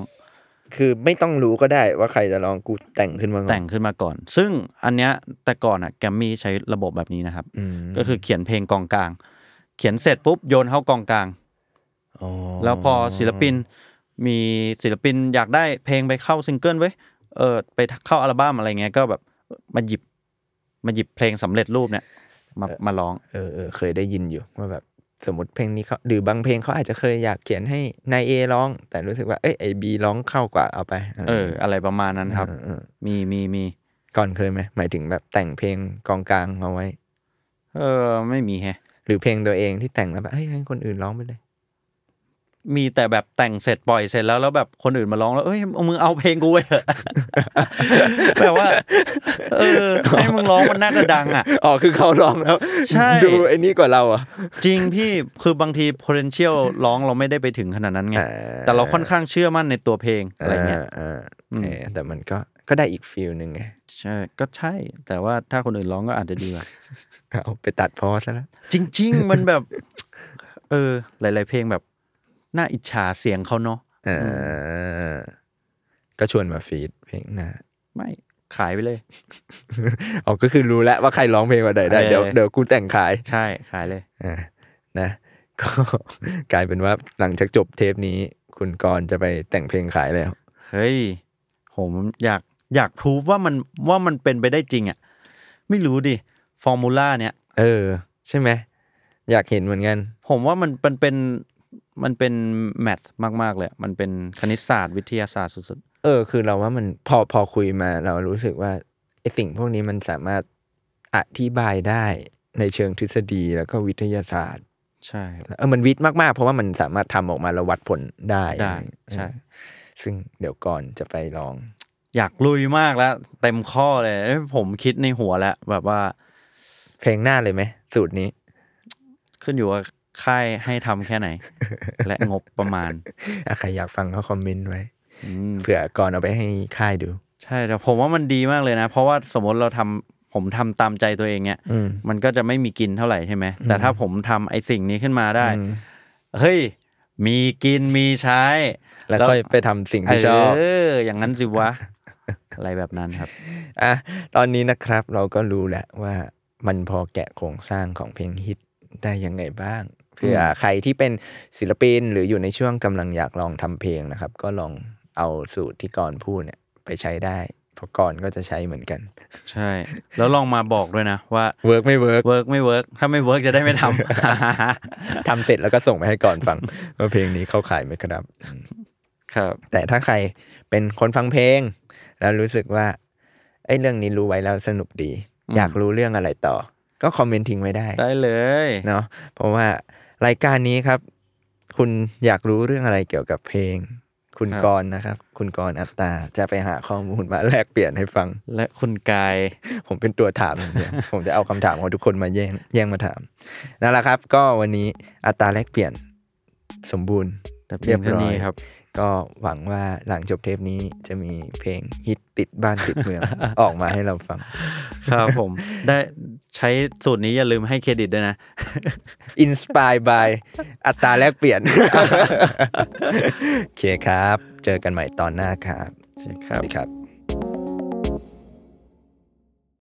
คือไม่ต้องรู้ก็ได้ว่าใครจะร้องกูแต่งขึ้นมาก่อนแต่งขึ้นมาก่อน ซึ่งอันเนี้ยแต่ก่อนอะแกรมมี่ใช้ระบบแบบนี้นะครับอืมก็คือเขียนเพลงกองกลาง เขียนเสร็จปุ๊บโยนเข้ากองกลางอ๋อแล้วพอศิลปินมีศิลปินอยากได้เพลงไปเข้าซิงเกิลไว้ยเออไปเข้าอัลบั้มอะไรเงี้ยก็แบบมาหยิบมาหยิบเพลงสำเร็จรูปเนี่ยมามาร้อง เออเออเคยได้ยินอยู่ว่าแบบ สมมติเพลงนี้เขาหรือบางเพลงเขาอาจจะเคยอยากเขียนให้นายเอร้อง แต่รู้สึกว่าเอ้ยไอบีร้องเข้ากว่าเอาไป เออ อะไรประมาณนั้นครับเออเออมีมีมีก่อนเคยไหมหมายถึงแบบแต่งเพลงกองกลางเอาไว้ เออ ไม่มีแฮะ หรือเพลงตัวเองที่แต่งแล้วแบบเฮ้ยให้คนอื่นร้องไปเลย มีแต่แบบแต่งเสร็จปล่อยเสร็จแล้วแล้วแบบคนอื่นมาร้องแล้วเอ้ยเอามึงเอาเพลงกูไปเถอะแบบว่า เออให้มึงร้องมันน่าจะดังอะอ๋อคือเขาร้องแล้วใช่ดูไอ้นี่กว่าเราอะจริงพี่คือบางที potential ร้องเราไม่ได้ไปถึงขนาดนั้นไงอ่าแต่เราค่อนข้างเชื่อมั่นในตัวเพลงอะไรเงี้ยอ่าอืมเออแต่มันก็ก็ได้อีกฟิลหนึ่งไงใช่ก็ใช่ แต่ว่าถ้าคนอื่นร้องก็อาจจะดีกว่าเอาไปตัดพอซะแล้วจริง ๆ มันแบบ เออ หลาย ๆ เพลงแบบ น่าอิจฉาเสียงเขาเนาะอ่าก็ชวนมาฟีดเพลงหน้าไม่ขายไปเลยอ๋อก็คือรู้แล้วว่าใครร้องเพลงว่าใดได้เออเดี๋ยวเดี๋ยวกูแต่งขายใช่ขายเลยอ่านะก็กลายเป็นว่าหลังจากจบเทปนี้ คุณกรณ์จะไปแต่งเพลงขายแล้วเฮ้ยผมอยากอยากพูว่ามันว่ามันเป็นไปได้จริงอะไม่รู้ดิฟอร์มูล่าเนี้ยเออ ใช่ไหมอยากเห็นเหมือนกัน ผมว่ามันมันเป็น มันเป็นแมทมาก ๆ เลย มันเป็นคณิตศาสตร์วิทยาศาสตร์สุดเออ คือเราว่ามันพอพอคุยมาเรารู้สึกว่าไอสิ่งพวกนี้มันสามารถอธิบายได้ในเชิงทฤษฎีแล้วก็วิทยาศาสตร์ๆใช่ครับเออมันวิทย์มาก ๆ เพราะว่ามันสามารถทำออกมาแล้ววัดผลได้ได้อะไรอย่างเงี้ยใช่เออซึ่งเดี๋ยวก่อนจะไปลอง อยากลุยมากแล้ว เต็มข้อเลยเอ้ยผมคิดในหัวแล้วแบบว่า เพลงหน้าเลยไหมสูตรนี้ ขึ้นอยู่ว่า ค่ายให้ทำแค่ไหน และงบประมาณอะใครอยากฟังก็คอมเมนต์ไว้อืมเผื่อก่อนเอาไปให้ค่ายดู ใช่แต่ผมว่ามันดีมากเลยนะ เพราะว่าสมมติเราทำผมทำตามใจตัวเองเนี่ยอืมมันก็จะไม่มีกินเท่าไหร่ใช่ไหมแต่ถ้าผมทำไอ้สิ่งนี้ขึ้นมาได้อืมเฮ้ยมีกินมีใช้ แล้วค่อยไปทำสิ่งที่ชอบเอออย่างนั้นสิวะ อะไรแบบนั้นครับอะตอนนี้นะครับเราก็รู้แหละว่ามันพอแกะโครงสร้างของเพลงฮิตได้ยังไงบ้าง เพื่อใครที่เป็นศิลปินหรืออยู่ในช่วงกำลังอยากลองทำเพลงนะครับ ก็ลองเอาสูตรที่กรพูดเนี่ยไปใช้ได้เพราะกรก็จะใช้เหมือนกัน ใช่ แล้วลองมาบอกด้วยนะว่าเวิร์กไม่เวิร์กเวิร์กไม่เวิร์กถ้าไม่เวิร์กจะได้ไม่ทำทำเสร็จแล้วก็ส่งไปให้ก่อนฟังว่าเพลงนี้เข้าขายไหมครับ ครับ แต่ถ้าใครเป็นคนฟังเพลง แล้วรู้สึกว่าไอ้เรื่องนี้รู้ไว้แล้วสนุกดี อยากรู้เรื่องอะไรต่อ ก็คอมเมนต์ทิ้งไว้ได้ ได้เลยเนาะเพราะว่า รายการนี้ครับ คุณอยากรู้เรื่องอะไรเกี่ยวกับเพลง คุณกรณ์นะครับ คุณกรณ์อัตตาจะไปหาข้อมูลมาแลกเปลี่ยนให้ฟัง และคุณกาย ผมเป็นตัวถามอย่างเดียวผมจะเอาคำถามของทุกคนมาแย่งแย่งมาถามนั่นแหละครับ ก็วันนี้AUTTA แลกเปลี่ยนสมบูรณ์แต่เพียงเท่านี้ครับ ก็หวังว่าหลังจบเทปนี้จะมีเพลงฮิตติดบ้านติดเมือง ออกมาให้เราฟัง ครับผม ได้ใช้สูตรนี้อย่าลืมให้เครดิตด้วยนะ inspired by AUTTA แลกเปลี่ยน โอเคครับ เจอกันใหม่ตอนหน้าครับ ใช่ครับสวัสดีครับ